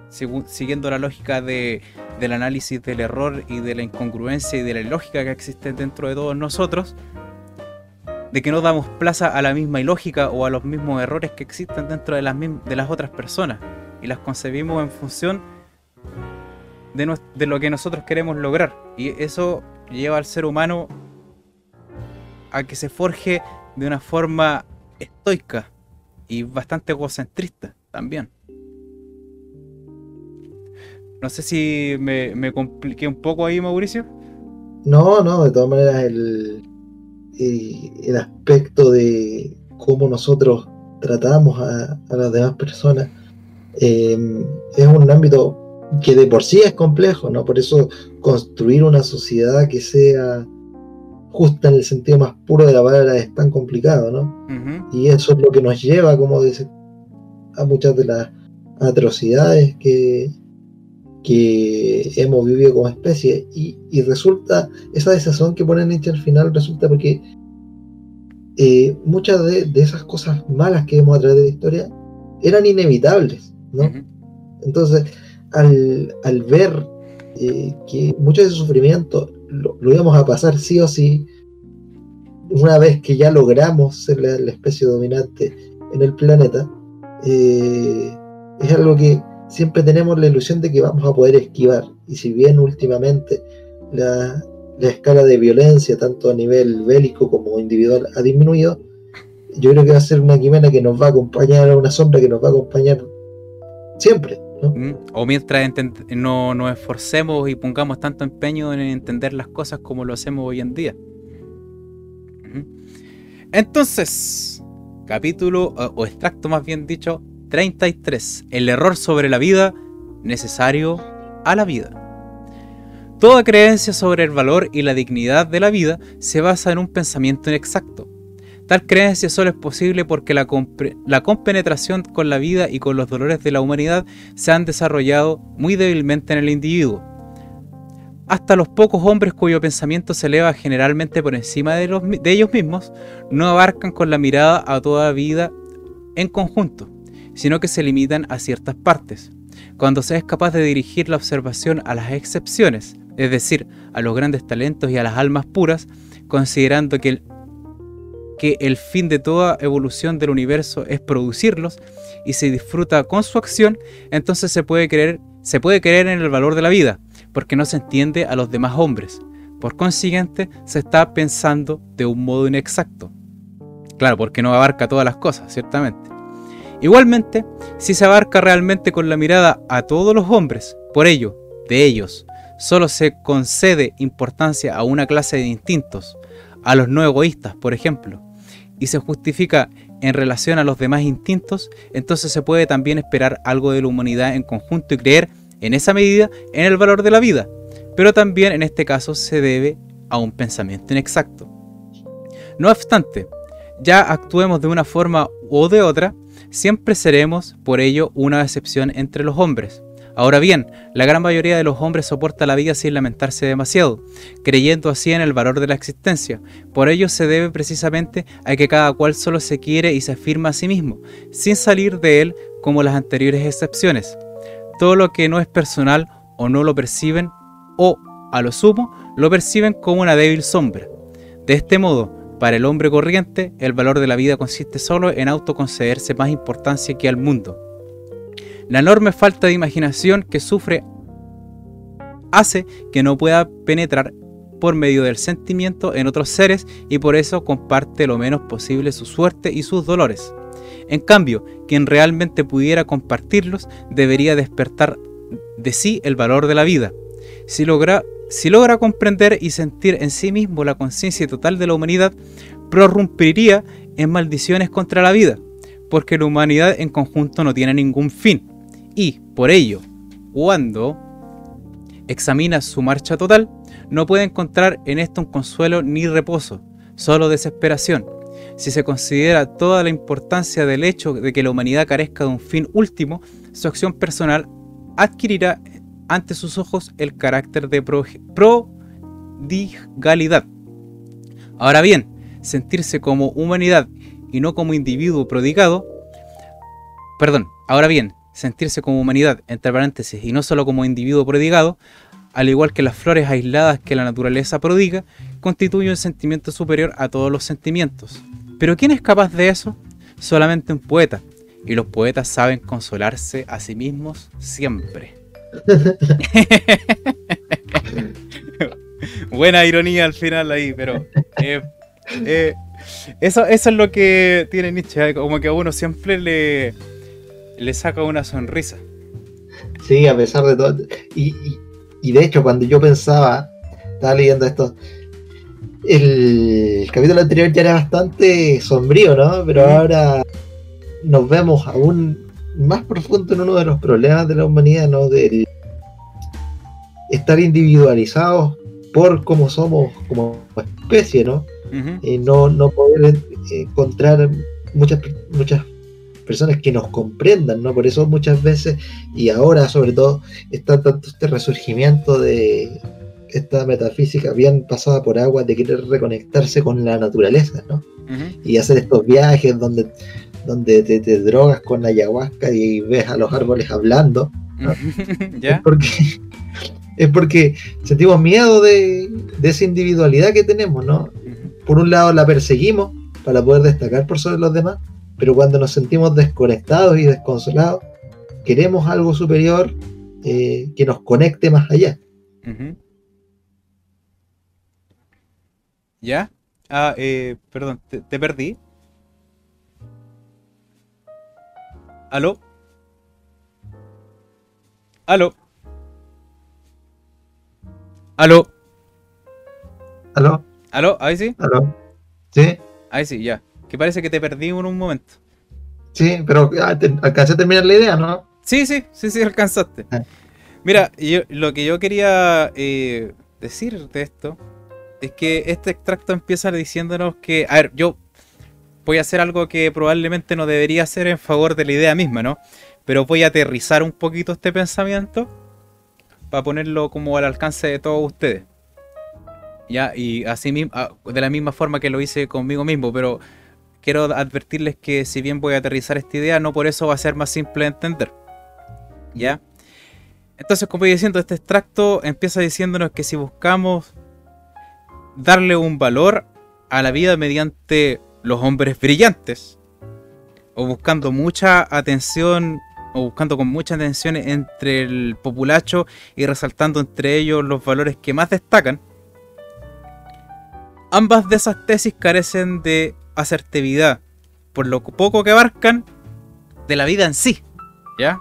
siguiendo la lógica de, del análisis del error y de la incongruencia y de la ilógica que existe dentro de todos nosotros, de que no damos plaza a la misma ilógica o a los mismos errores que existen dentro de las, de las otras personas y las concebimos en función de, de lo que nosotros queremos lograr. Y eso lleva al ser humano a que se forje de una forma estoica y bastante egocentrista también. No sé si me, compliqué un poco ahí, Mauricio. No, no, de todas maneras el, el, aspecto de cómo nosotros tratamos a, las demás personas em, es un ámbito que de por sí es complejo, ¿no? Por eso construir una sociedad que sea justa en el sentido más puro de la palabra es tan complicado, ¿no? Y eso es lo que nos lleva, como dice, a muchas de las atrocidades que, que hemos vivido como especie y, resulta, esa desazón que pone Nietzsche al final resulta porque eh, muchas de, esas cosas malas que vemos a través de la historia eran inevitables, ¿no? Entonces, al, ver eh, que mucho de ese sufrimiento lo, íbamos a pasar sí o sí, una vez que ya logramos ser la, especie dominante en el planeta, eh, es algo que siempre tenemos la ilusión de que vamos a poder esquivar. Y si bien últimamente la, la escala de violencia, tanto a nivel bélico como individual, ha disminuido, yo creo que va a ser una quimera que nos va a acompañar, una sombra que nos va a acompañar siempre. Mm, o mientras no nos esforcemos y pongamos tanto empeño en entender las cosas como lo hacemos hoy en día. Entonces, capítulo o extracto más bien dicho, 33. El error sobre la vida necesario a la vida. Toda creencia sobre el valor y la dignidad de la vida se basa en un pensamiento inexacto. Tal creencia solo es posible porque la, compenetración con la vida y con los dolores de la humanidad se han desarrollado muy débilmente en el individuo. Hasta los pocos hombres cuyo pensamiento se eleva generalmente por encima de, de ellos mismos no abarcan con la mirada a toda vida en conjunto, sino que se limitan a ciertas partes. Cuando se es capaz de dirigir la observación a las excepciones, es decir, a los grandes talentos y a las almas puras, considerando que el, que el fin de toda evolución del universo es producirlos y se disfruta con su acción, entonces se puede creer, se puede creer en el valor de la vida, porque no se entiende a los demás hombres. Por consiguiente, se está pensando de un modo inexacto. Claro, porque no abarca todas las cosas, ciertamente. Igualmente, si se abarca realmente con la mirada a todos los hombres, por ello, de ellos, solo se concede importancia a una clase de instintos, a los no egoístas, por ejemplo, y se justifica en relación a los demás instintos, entonces se puede también esperar algo de la humanidad en conjunto y creer en esa medida en el valor de la vida, pero también en este caso se debe a un pensamiento inexacto. No obstante, ya actuemos de una forma o de otra, siempre seremos por ello una excepción entre los hombres, Ahora bien, la gran mayoría de los hombres soporta la vida sin lamentarse demasiado, creyendo así en el valor de la existencia. Por ello se debe precisamente a que cada cual solo se quiere y se afirma a sí mismo, sin salir de él como las anteriores excepciones. Todo lo que no es personal o no lo perciben o, a lo sumo, lo perciben como una débil sombra. De este modo, para el hombre corriente, el valor de la vida consiste solo en autoconcederse más importancia que al mundo la enorme falta de imaginación que sufre hace que no pueda penetrar por medio del sentimiento en otros seres y por eso comparte lo menos posible su suerte y sus dolores. En cambio, quien realmente pudiera compartirlos debería despertar de sí el valor de la vida. Si logra, si logra comprender y sentir en sí mismo la conciencia total de la humanidad, prorrumpiría en maldiciones contra la vida, porque la humanidad en conjunto no tiene ningún fin y, por ello, cuando examina su marcha total, no puede encontrar en esto un consuelo ni reposo, solo desesperación. Si se considera toda la importancia del hecho de que la humanidad carezca de un fin último, su acción personal adquirirá ante sus ojos el carácter de prodigalidad. Ahora bien, sentirse como humanidad y no como individuo prodigado, perdón, ahora bien, sentirse como humanidad, entre paréntesis, y no solo como individuo prodigado, al igual que las flores aisladas que la naturaleza prodiga, constituye un sentimiento superior a todos los sentimientos. Pero ¿quién es capaz de eso? Solamente un poeta, y los poetas saben consolarse a sí mismos siempre. [laughs] Buena ironía al final ahí, pero eh, eh, eso, eso es lo que tiene Nietzsche, como que a uno siempre le, le saca una sonrisa. Sí, a pesar de todo. Y, de hecho, cuando yo pensaba, estaba leyendo esto, el capítulo anterior ya era bastante sombrío, ¿no? Pero ahora nos vemos aún más profundo en uno de los problemas de la humanidad, ¿no? Del estar individualizados por cómo somos como especie, ¿no? y no, no poder encontrar muchas, muchas personas que nos comprendan, ¿no? Por eso muchas veces, y ahora sobre todo, está tanto este resurgimiento de esta metafísica bien pasada por agua de querer reconectarse con la naturaleza, ¿no? y hacer estos viajes donde, donde te, drogas con ayahuasca y ves a los árboles hablando. [laughs] Es, porque, es porque sentimos miedo de, de, esa individualidad que tenemos, ¿no? Por un lado la perseguimos para poder destacar por sobre los demás, pero cuando nos sentimos desconectados y desconsolados, queremos algo superior eh, que nos conecte más allá. ¿Ya? Ah, eh, perdón, te, perdí. ¿Aló? ¿Aló? ¿Aló? ¿Aló? ¿Aló? ¿Ahí sí? ¿Aló? ¿Sí? Ahí sí, ya. Que parece que te perdí en un momento. Sí, pero ah, alcancé a terminar la idea, ¿no? Sí, sí, sí, sí, alcanzaste. Ah. Mira, yo, lo que yo quería eh, decir de esto es que este extracto empieza diciéndonos que, a ver, yo voy a hacer algo que probablemente no debería hacer en favor de la idea misma, ¿no? Pero voy a aterrizar un poquito este pensamiento para ponerlo como al alcance de todos ustedes. Ya, y así mismo, ah, de la misma forma que lo hice conmigo mismo, pero quiero advertirles que si bien voy a aterrizar esta idea, no por eso va a ser más simple de entender. ¿Ya? Entonces, como voy diciendo, este extracto empieza diciéndonos que si buscamos darle un valor a la vida mediante los hombres brillantes, o buscando mucha atención, o buscando con mucha atención entre el populacho y resaltando entre ellos los valores que más destacan, ambas de esas tesis carecen de asertividad, por lo poco que abarcan de la vida en sí, ¿ya?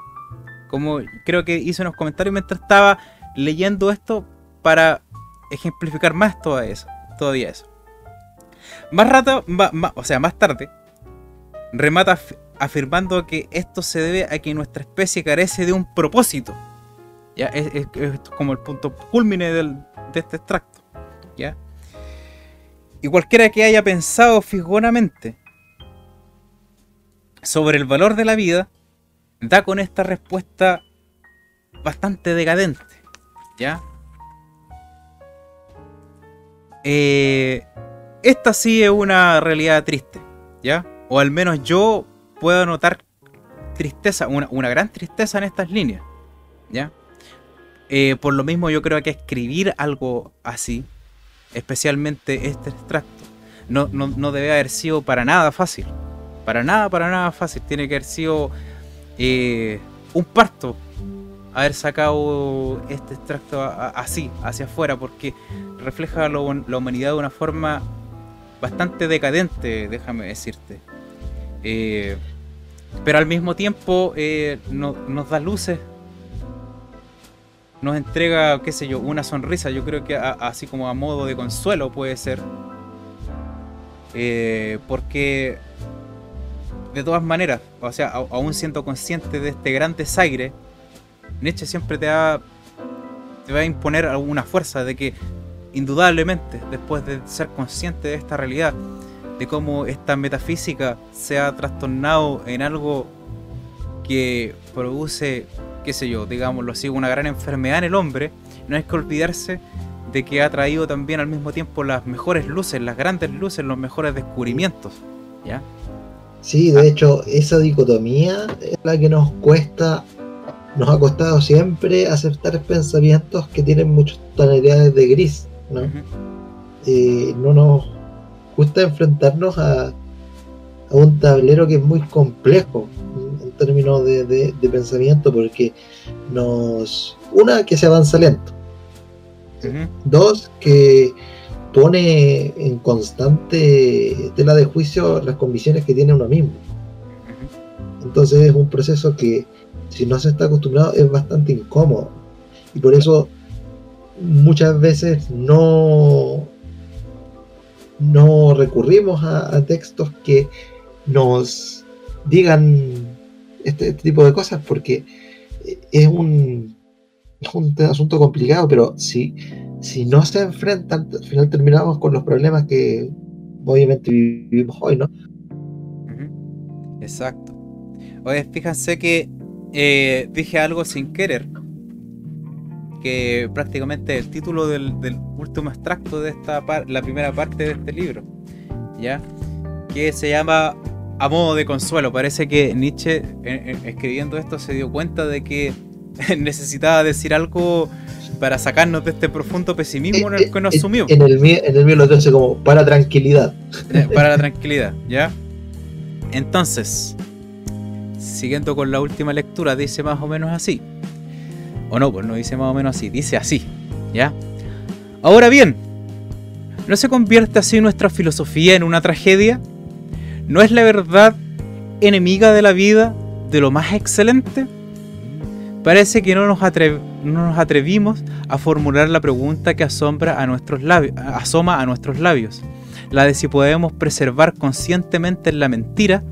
Como creo que hice unos comentarios mientras estaba leyendo esto para ejemplificar más toda eso, todavía eso. Más rato, o sea, más tarde, remata afirmando que esto se debe a que nuestra especie carece de un propósito. ¿ya? Es, como el punto culmine de este extracto. ¿ya? Y cualquiera que haya pensado fijonamente sobre el valor de la vida, da con esta respuesta bastante decadente. ¿Ya? Eh, esta sí es una realidad triste, ¿ya? O al menos yo puedo notar tristeza, una, gran tristeza en estas líneas, ¿ya? Eh, por lo mismo yo creo que escribir algo así, especialmente este extracto, no, no, debe haber sido para nada fácil. Para nada, para nada fácil. Tiene que haber sido eh, un parto haber sacado este extracto así, hacia afuera, porque refleja la humanidad de una forma bastante decadente, déjame decirte. Eh, pero al mismo tiempo eh, nos da luces, nos entrega, qué sé yo, una sonrisa, yo creo que así como a modo de consuelo puede ser. Eh, porque de todas maneras, o sea, aún siendo consciente de este gran desaire, Nietzsche siempre te va, te va a imponer alguna fuerza de que indudablemente, después de ser consciente de esta realidad, de cómo esta metafísica se ha trastornado en algo que produce, qué sé yo, digámoslo así, una gran enfermedad en el hombre, no hay que olvidarse de que ha traído también al mismo tiempo las mejores luces, las grandes luces, los mejores descubrimientos, ¿ya? Sí, de hecho, esa dicotomía es la que nos cuesta nos ha costado siempre aceptar pensamientos que tienen muchas tonalidades de gris, ¿no? Eh, no nos gusta enfrentarnos a, un tablero que es muy complejo términos de, pensamiento porque nos... Una, que se avanza lento. Dos, que pone en constante tela de juicio las condiciones que tiene uno mismo. Entonces es un proceso que si no se está acostumbrado es bastante incómodo. Y por eso muchas veces no, no recurrimos a, textos que nos digan este, este, tipo de cosas porque es un, es un asunto complicado, pero si, si no se enfrentan, al final terminamos con los problemas que obviamente vivimos hoy, ¿no? Exacto. Oye, fíjense que eh, dije algo sin querer. Que prácticamente el título del, último extracto de esta la primera parte de este libro. ¿Ya? que se llama A modo de consuelo. Parece que Nietzsche, escribiendo esto, se dio cuenta de que [laughs] necesitaba decir algo para sacarnos de este profundo pesimismo en el que nos sumió. En el mío, en el mío lo dice como para tranquilidad. Eh, para la tranquilidad, ¿ya? Entonces, siguiendo con la última lectura, dice más o menos así. O no, pues no dice más o menos así, dice así, ¿ya? Ahora bien, ¿no se convierte así nuestra filosofía en una tragedia? ¿No es la verdad enemiga de la vida, de lo más excelente? Parece que no nos, atrevimos a formular la pregunta que asombra a nuestros asoma a nuestros labios, la de si podemos preservar conscientemente la mentira,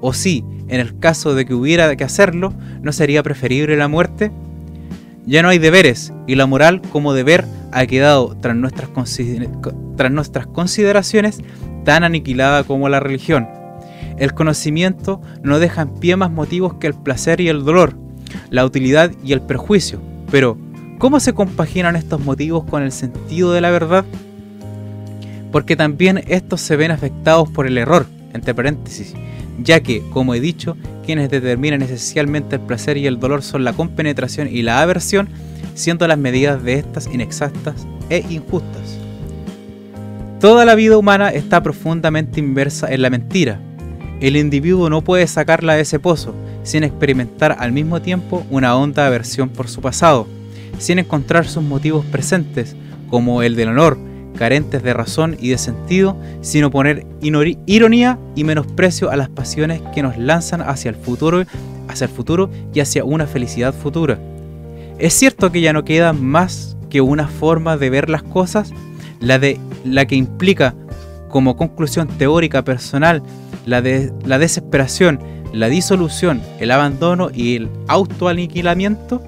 o si, en el caso de que hubiera que hacerlo, ¿no sería preferible la muerte? Ya no hay deberes, y la moral como deber ha quedado tras nuestras, tras nuestras consideraciones tan aniquilada como la religión. El conocimiento no deja en pie más motivos que el placer y el dolor, la utilidad y el perjuicio. Pero, ¿cómo se compaginan estos motivos con el sentido de la verdad? Porque también estos se ven afectados por el error, entre paréntesis, ya que, como he dicho, quienes determinan esencialmente el placer y el dolor son la compenetración y la aversión, siendo las medidas de estas inexactas e injustas. Toda la vida humana está profundamente inversa en la mentira. El individuo no puede sacarla de ese pozo, sin experimentar al mismo tiempo una honda aversión por su pasado, sin encontrar sus motivos presentes, como el del honor, carentes de razón y de sentido, sin oponer ironía y menosprecio a las pasiones que nos lanzan hacia el futuro, hacia el futuro y hacia una felicidad futura. Es cierto que ya no queda más que una forma de ver las cosas, la de la que implica como conclusión teórica personal la de la desesperación la disolución, el abandono y el autoaniquilamiento,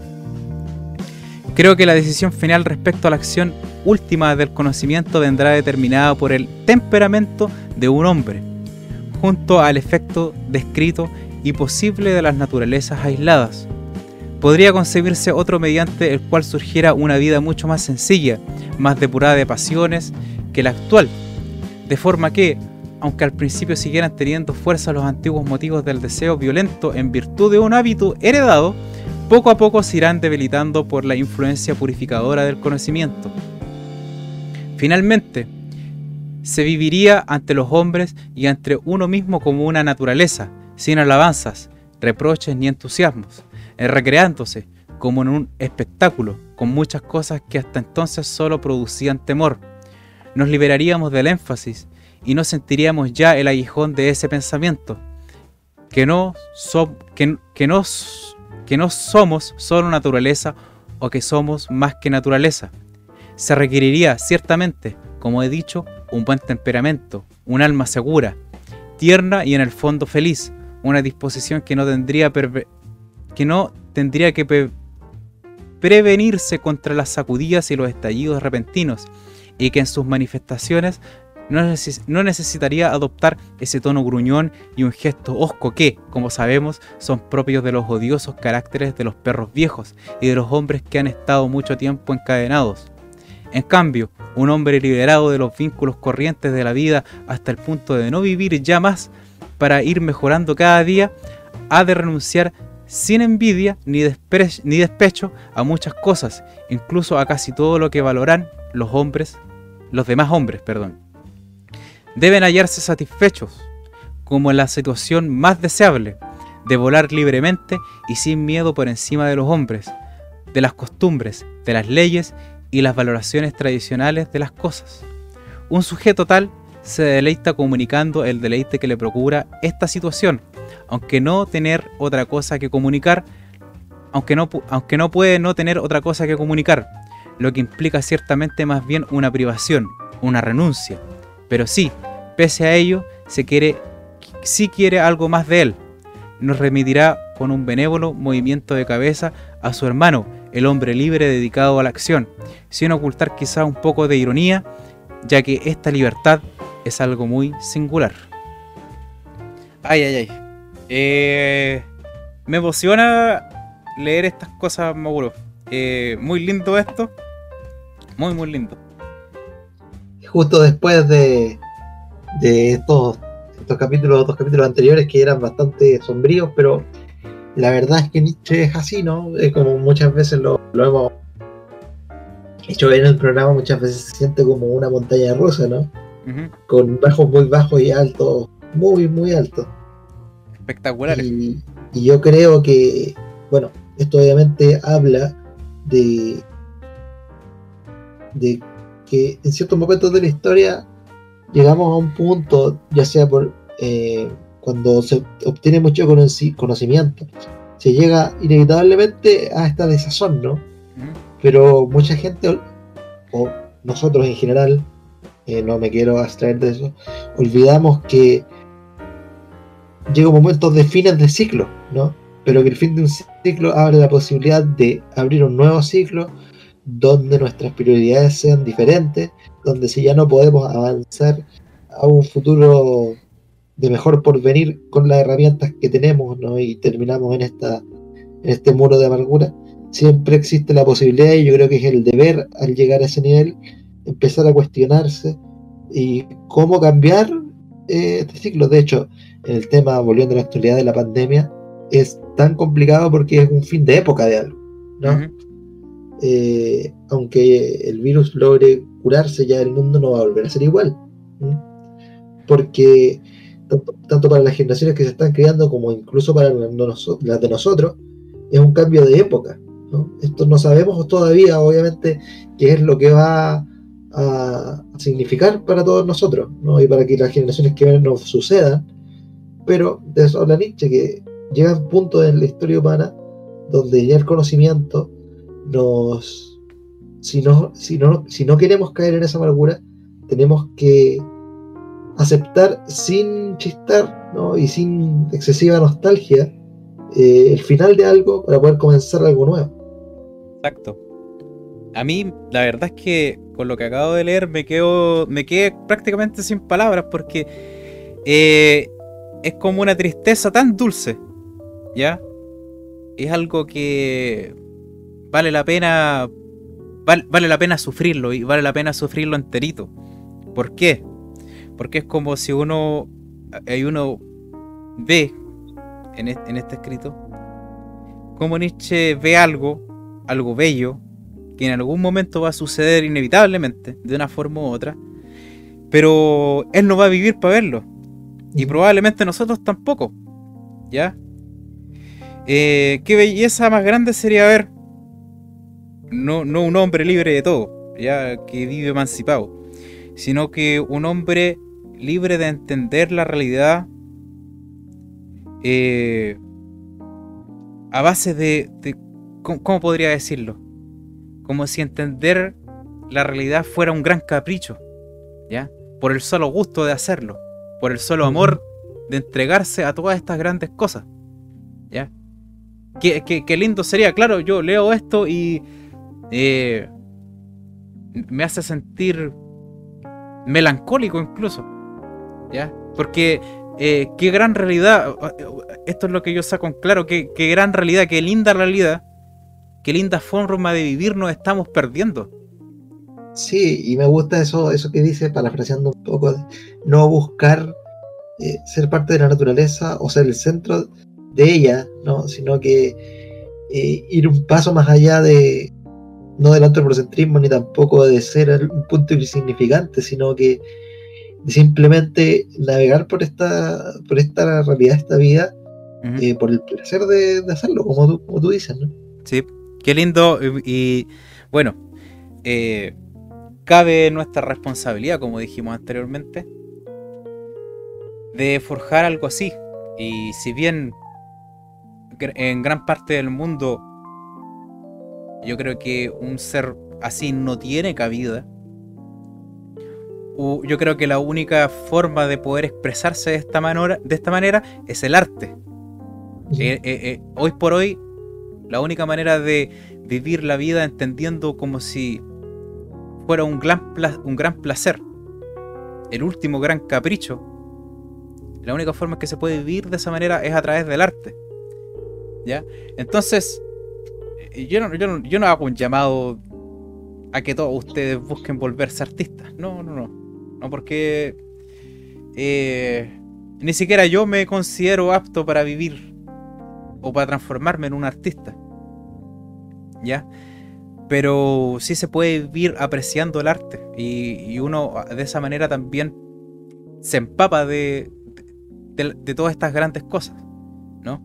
creo que la decisión final respecto a la acción última del conocimiento vendrá determinada por el temperamento de un hombre, junto al efecto descrito y posible de las naturalezas aisladas. Podría concebirse otro mediante el cual surgiera una vida mucho más sencilla, más depurada de pasiones que la actual, de forma que, aunque al principio siguieran teniendo fuerza los antiguos motivos del deseo violento en virtud de un hábito heredado, poco a poco se irán debilitando por la influencia purificadora del conocimiento. Finalmente, se viviría ante los hombres y ante uno mismo como una naturaleza, sin alabanzas, reproches ni entusiasmos, recreándose como en un espectáculo, con muchas cosas que hasta entonces solo producían temor. Nos liberaríamos del énfasis y no sentiríamos ya el aguijón de ese pensamiento, que, no, que no somos solo naturaleza o que somos más que naturaleza. Se requeriría ciertamente, como he dicho, un buen temperamento, un alma segura, tierna y en el fondo feliz, una disposición que no tendría, que, no prevenirse contra las sacudidas y los estallidos repentinos, y que en sus manifestaciones no, necesitaría adoptar ese tono gruñón y un gesto hosco que, como sabemos, son propios de los odiosos caracteres de los perros viejos y de los hombres que han estado mucho tiempo encadenados. En cambio, un hombre liberado de los vínculos corrientes de la vida hasta el punto de no vivir ya más para ir mejorando cada día, ha de renunciar sin envidia ni, ni despecho a muchas cosas, incluso a casi todo lo que valoran los hombres, los demás hombres, perdón. Deben hallarse satisfechos, como en la situación más deseable, de volar libremente y sin miedo por encima de los hombres, de las costumbres, de las leyes y las valoraciones tradicionales de las cosas. Un sujeto tal se deleita comunicando el deleite que le procura esta situación, aunque no tener otra cosa que comunicar, aunque no, aunque no puede no tener otra cosa que comunicar, lo que implica ciertamente más bien una privación, una renuncia, pero sí, pese a ello, se quiere, sí quiere algo más de él. Nos remitirá con un benévolo movimiento de cabeza a su hermano, el hombre libre dedicado a la acción, sin ocultar quizá un poco de ironía, ya que esta libertad es algo muy singular. Ay, ay, ay. Eh, me emociona leer estas cosas, Mauro. Eh, muy lindo esto. Muy, muy lindo justo después de, de estos estos capítulos, dos capítulos anteriores que eran bastante sombríos, pero la verdad es que Nietzsche es así, ¿no? Es como muchas veces lo, lo hemos hecho ver en el programa, muchas veces se siente como una montaña rusa, ¿no? Con bajos muy bajos y altos, muy, muy altos. Espectaculares. Y, y yo creo que, bueno, esto obviamente habla de, de que en ciertos momentos de la historia llegamos a un punto, ya sea por eh, cuando se obtiene mucho conoci- conocimiento, se llega inevitablemente a esta desazón, ¿no? Ujú. Pero mucha gente, o nosotros en general, eh, no me quiero abstraer de eso, olvidamos que llega un momento de fines de ciclo, ¿no? Pero que el fin de un ciclo abre la posibilidad de abrir un nuevo ciclo donde nuestras prioridades sean diferentes, donde si ya no podemos avanzar a un futuro de mejor porvenir con las herramientas que tenemos, ¿no? Y terminamos en esta en este muro de amargura, siempre existe la posibilidad y yo creo que es el deber al llegar a ese nivel empezar a cuestionarse y cómo cambiar eh, este ciclo. De hecho, en el tema, volviendo a la actualidad de la pandemia, es tan complicado porque es un fin de época de algo, ¿no? Eh, aunque el virus logre curarse, ya el mundo no va a volver a ser igual. Porque tanto, para las generaciones que se están creando como incluso para las de nosotros, es un cambio de época. ¿no? Esto no sabemos todavía, obviamente, qué es lo que va a, significar para todos nosotros ¿no? y para que las generaciones que vienen nos sucedan. Pero de eso habla Nietzsche, que llega un punto en la historia humana donde ya el conocimiento nos si no, si no, si no queremos caer en esa amargura, tenemos que aceptar sin chistar ¿no? y sin excesiva nostalgia eh, el final de algo para poder comenzar algo nuevo. Exacto. A mí, la verdad es que con lo que acabo de leer me quedo, me quedé prácticamente sin palabras porque eh, es como una tristeza tan dulce, ¿ya? Es algo que vale la pena, val- vale la pena sufrirlo y vale la pena sufrirlo enterito. ¿Por qué? Porque es como si uno, hay uno ve en este, en este escrito, como Nietzsche ve algo, algo bello, que en algún momento va a suceder inevitablemente, de una forma u otra, pero él no va a vivir para verlo. Y probablemente nosotros tampoco. ¿Ya? Eh, qué belleza más grande sería ver no, no un hombre libre de todo, ya que vive emancipado, sino que un hombre libre de entender la realidad eh, a base de, de- ¿cómo, cómo podría decirlo? Como si entender la realidad fuera un gran capricho, ¿ya? Por el solo gusto de hacerlo, por el solo amor de entregarse a todas estas grandes cosas, ¿ya? Qué, qué- qué lindo sería, claro, yo leo esto y eh, me hace sentir melancólico incluso, ¿ya? Porque eh, qué gran realidad, esto es lo que yo saco en claro, qué, qué gran realidad, qué linda realidad, qué linda forma de vivir nos estamos perdiendo. Sí, y me gusta eso, eso que dice, parafraseando un poco, no buscar eh, ser parte de la naturaleza o ser el centro de ella, ¿no? sino que eh, ir un paso más allá de, no del antropocentrismo ni tampoco de ser un punto insignificante, sino que simplemente navegar por esta, por esta realidad, esta vida, eh, por el placer de, de hacerlo, como tú, como tú dices, ¿no? Sí, qué lindo. Y, bueno, eh, cabe nuestra responsabilidad, como dijimos anteriormente, de forjar algo así. Y si bien en gran parte del mundo yo creo que un ser así no tiene cabida, yo creo que la única forma de poder expresarse de esta manera, de esta manera es el arte. Eh, eh, eh, hoy por hoy, la única manera de vivir la vida entendiendo como si fuera un gran, un gran placer, el último gran capricho, la única forma que se puede vivir de esa manera es a través del arte. ¿Ya? Entonces, yo no, yo no, yo no hago un llamado a que todos ustedes busquen volverse artistas. No, no, no. No, porque eh, ni siquiera yo me considero apto para vivir o para transformarme en un artista. ¿Ya? Pero sí se puede vivir apreciando el arte y, uno de esa manera también se empapa de, de, todas estas grandes cosas, ¿no?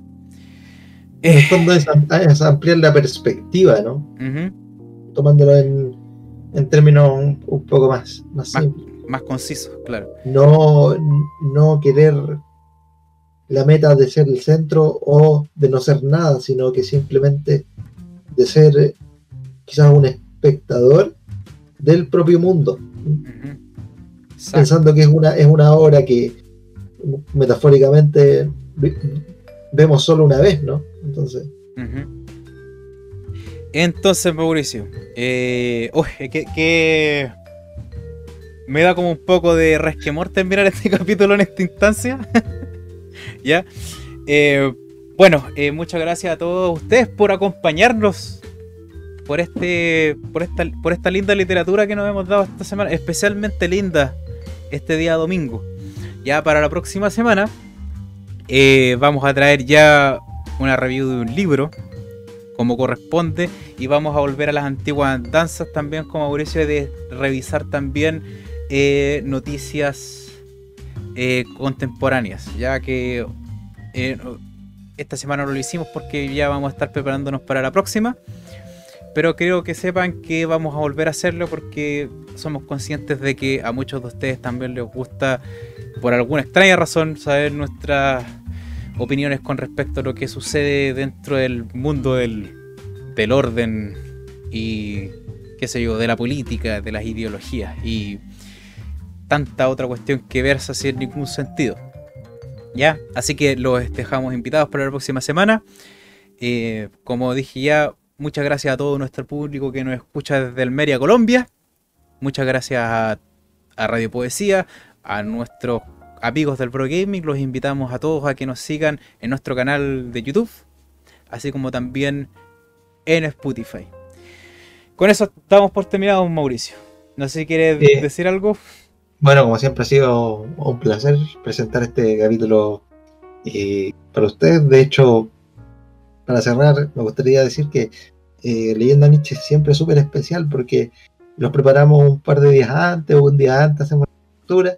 En el fondo es, ampliar la perspectiva, ¿no? Tomándolo en, en términos un, poco más, más, simples. Más concisos, claro. No, no querer la meta de ser el centro o de no ser nada, sino que simplemente de ser quizás un espectador del propio mundo. Pensando que es una, es una obra que metafóricamente vemos solo una vez, ¿no? Entonces. Entonces, Mauricio, eh, que, me da como un poco de resquemor terminar [laughs] este capítulo en esta instancia. [laughs] ¿Ya? Eh, bueno, eh, muchas gracias a todos ustedes por acompañarnos por este por esta, por esta linda literatura que nos hemos dado esta semana, especialmente linda este día domingo. Ya para la próxima semana eh, vamos a traer ya una review de un libro como corresponde y vamos a volver a las antiguas danzas también como Mauricio de revisar también eh, noticias eh, contemporáneas ya que esta semana no lo hicimos porque ya vamos a estar preparándonos para la próxima pero creo que sepan que vamos a volver a hacerlo porque somos conscientes de que a muchos de ustedes también les gusta, por alguna extraña razón, saber nuestras opiniones con respecto a lo que sucede dentro del mundo del, del orden y, qué sé yo, de la política, de las ideologías y tanta otra cuestión que versa sin ningún sentido. ¿Ya? Así que los dejamos invitados para la próxima semana. Eh, como dije ya, Muchas gracias a todo nuestro público que nos escucha desde Almería, Colombia. Muchas gracias a, Radio Poesía, a nuestros amigos del Pro Gaming. Los invitamos a todos a que nos sigan en nuestro canal de YouTube, así como también en Spotify. Con eso estamos por terminados, Mauricio. No sé si quieres decir algo. Bueno, como siempre ha sido un placer presentar este capítulo eh, para ustedes. De hecho, para cerrar, me gustaría decir que eh, Leyenda Nietzsche siempre es súper especial porque los preparamos un par de días antes o un día antes, hacemos la lectura.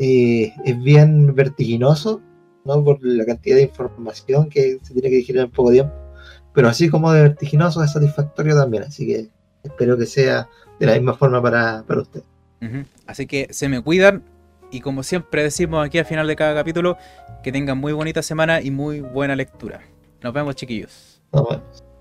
Eh, es bien vertiginoso, ¿no? Por la cantidad de información que se tiene que digerir en poco tiempo. Pero así como de vertiginoso, es satisfactorio también. Así que espero que sea de la misma forma para, para usted. Así que se me cuidan. Y como siempre decimos aquí al final de cada capítulo, que tengan muy bonita semana y muy buena lectura. Nos vemos, chiquillos. Nos vemos.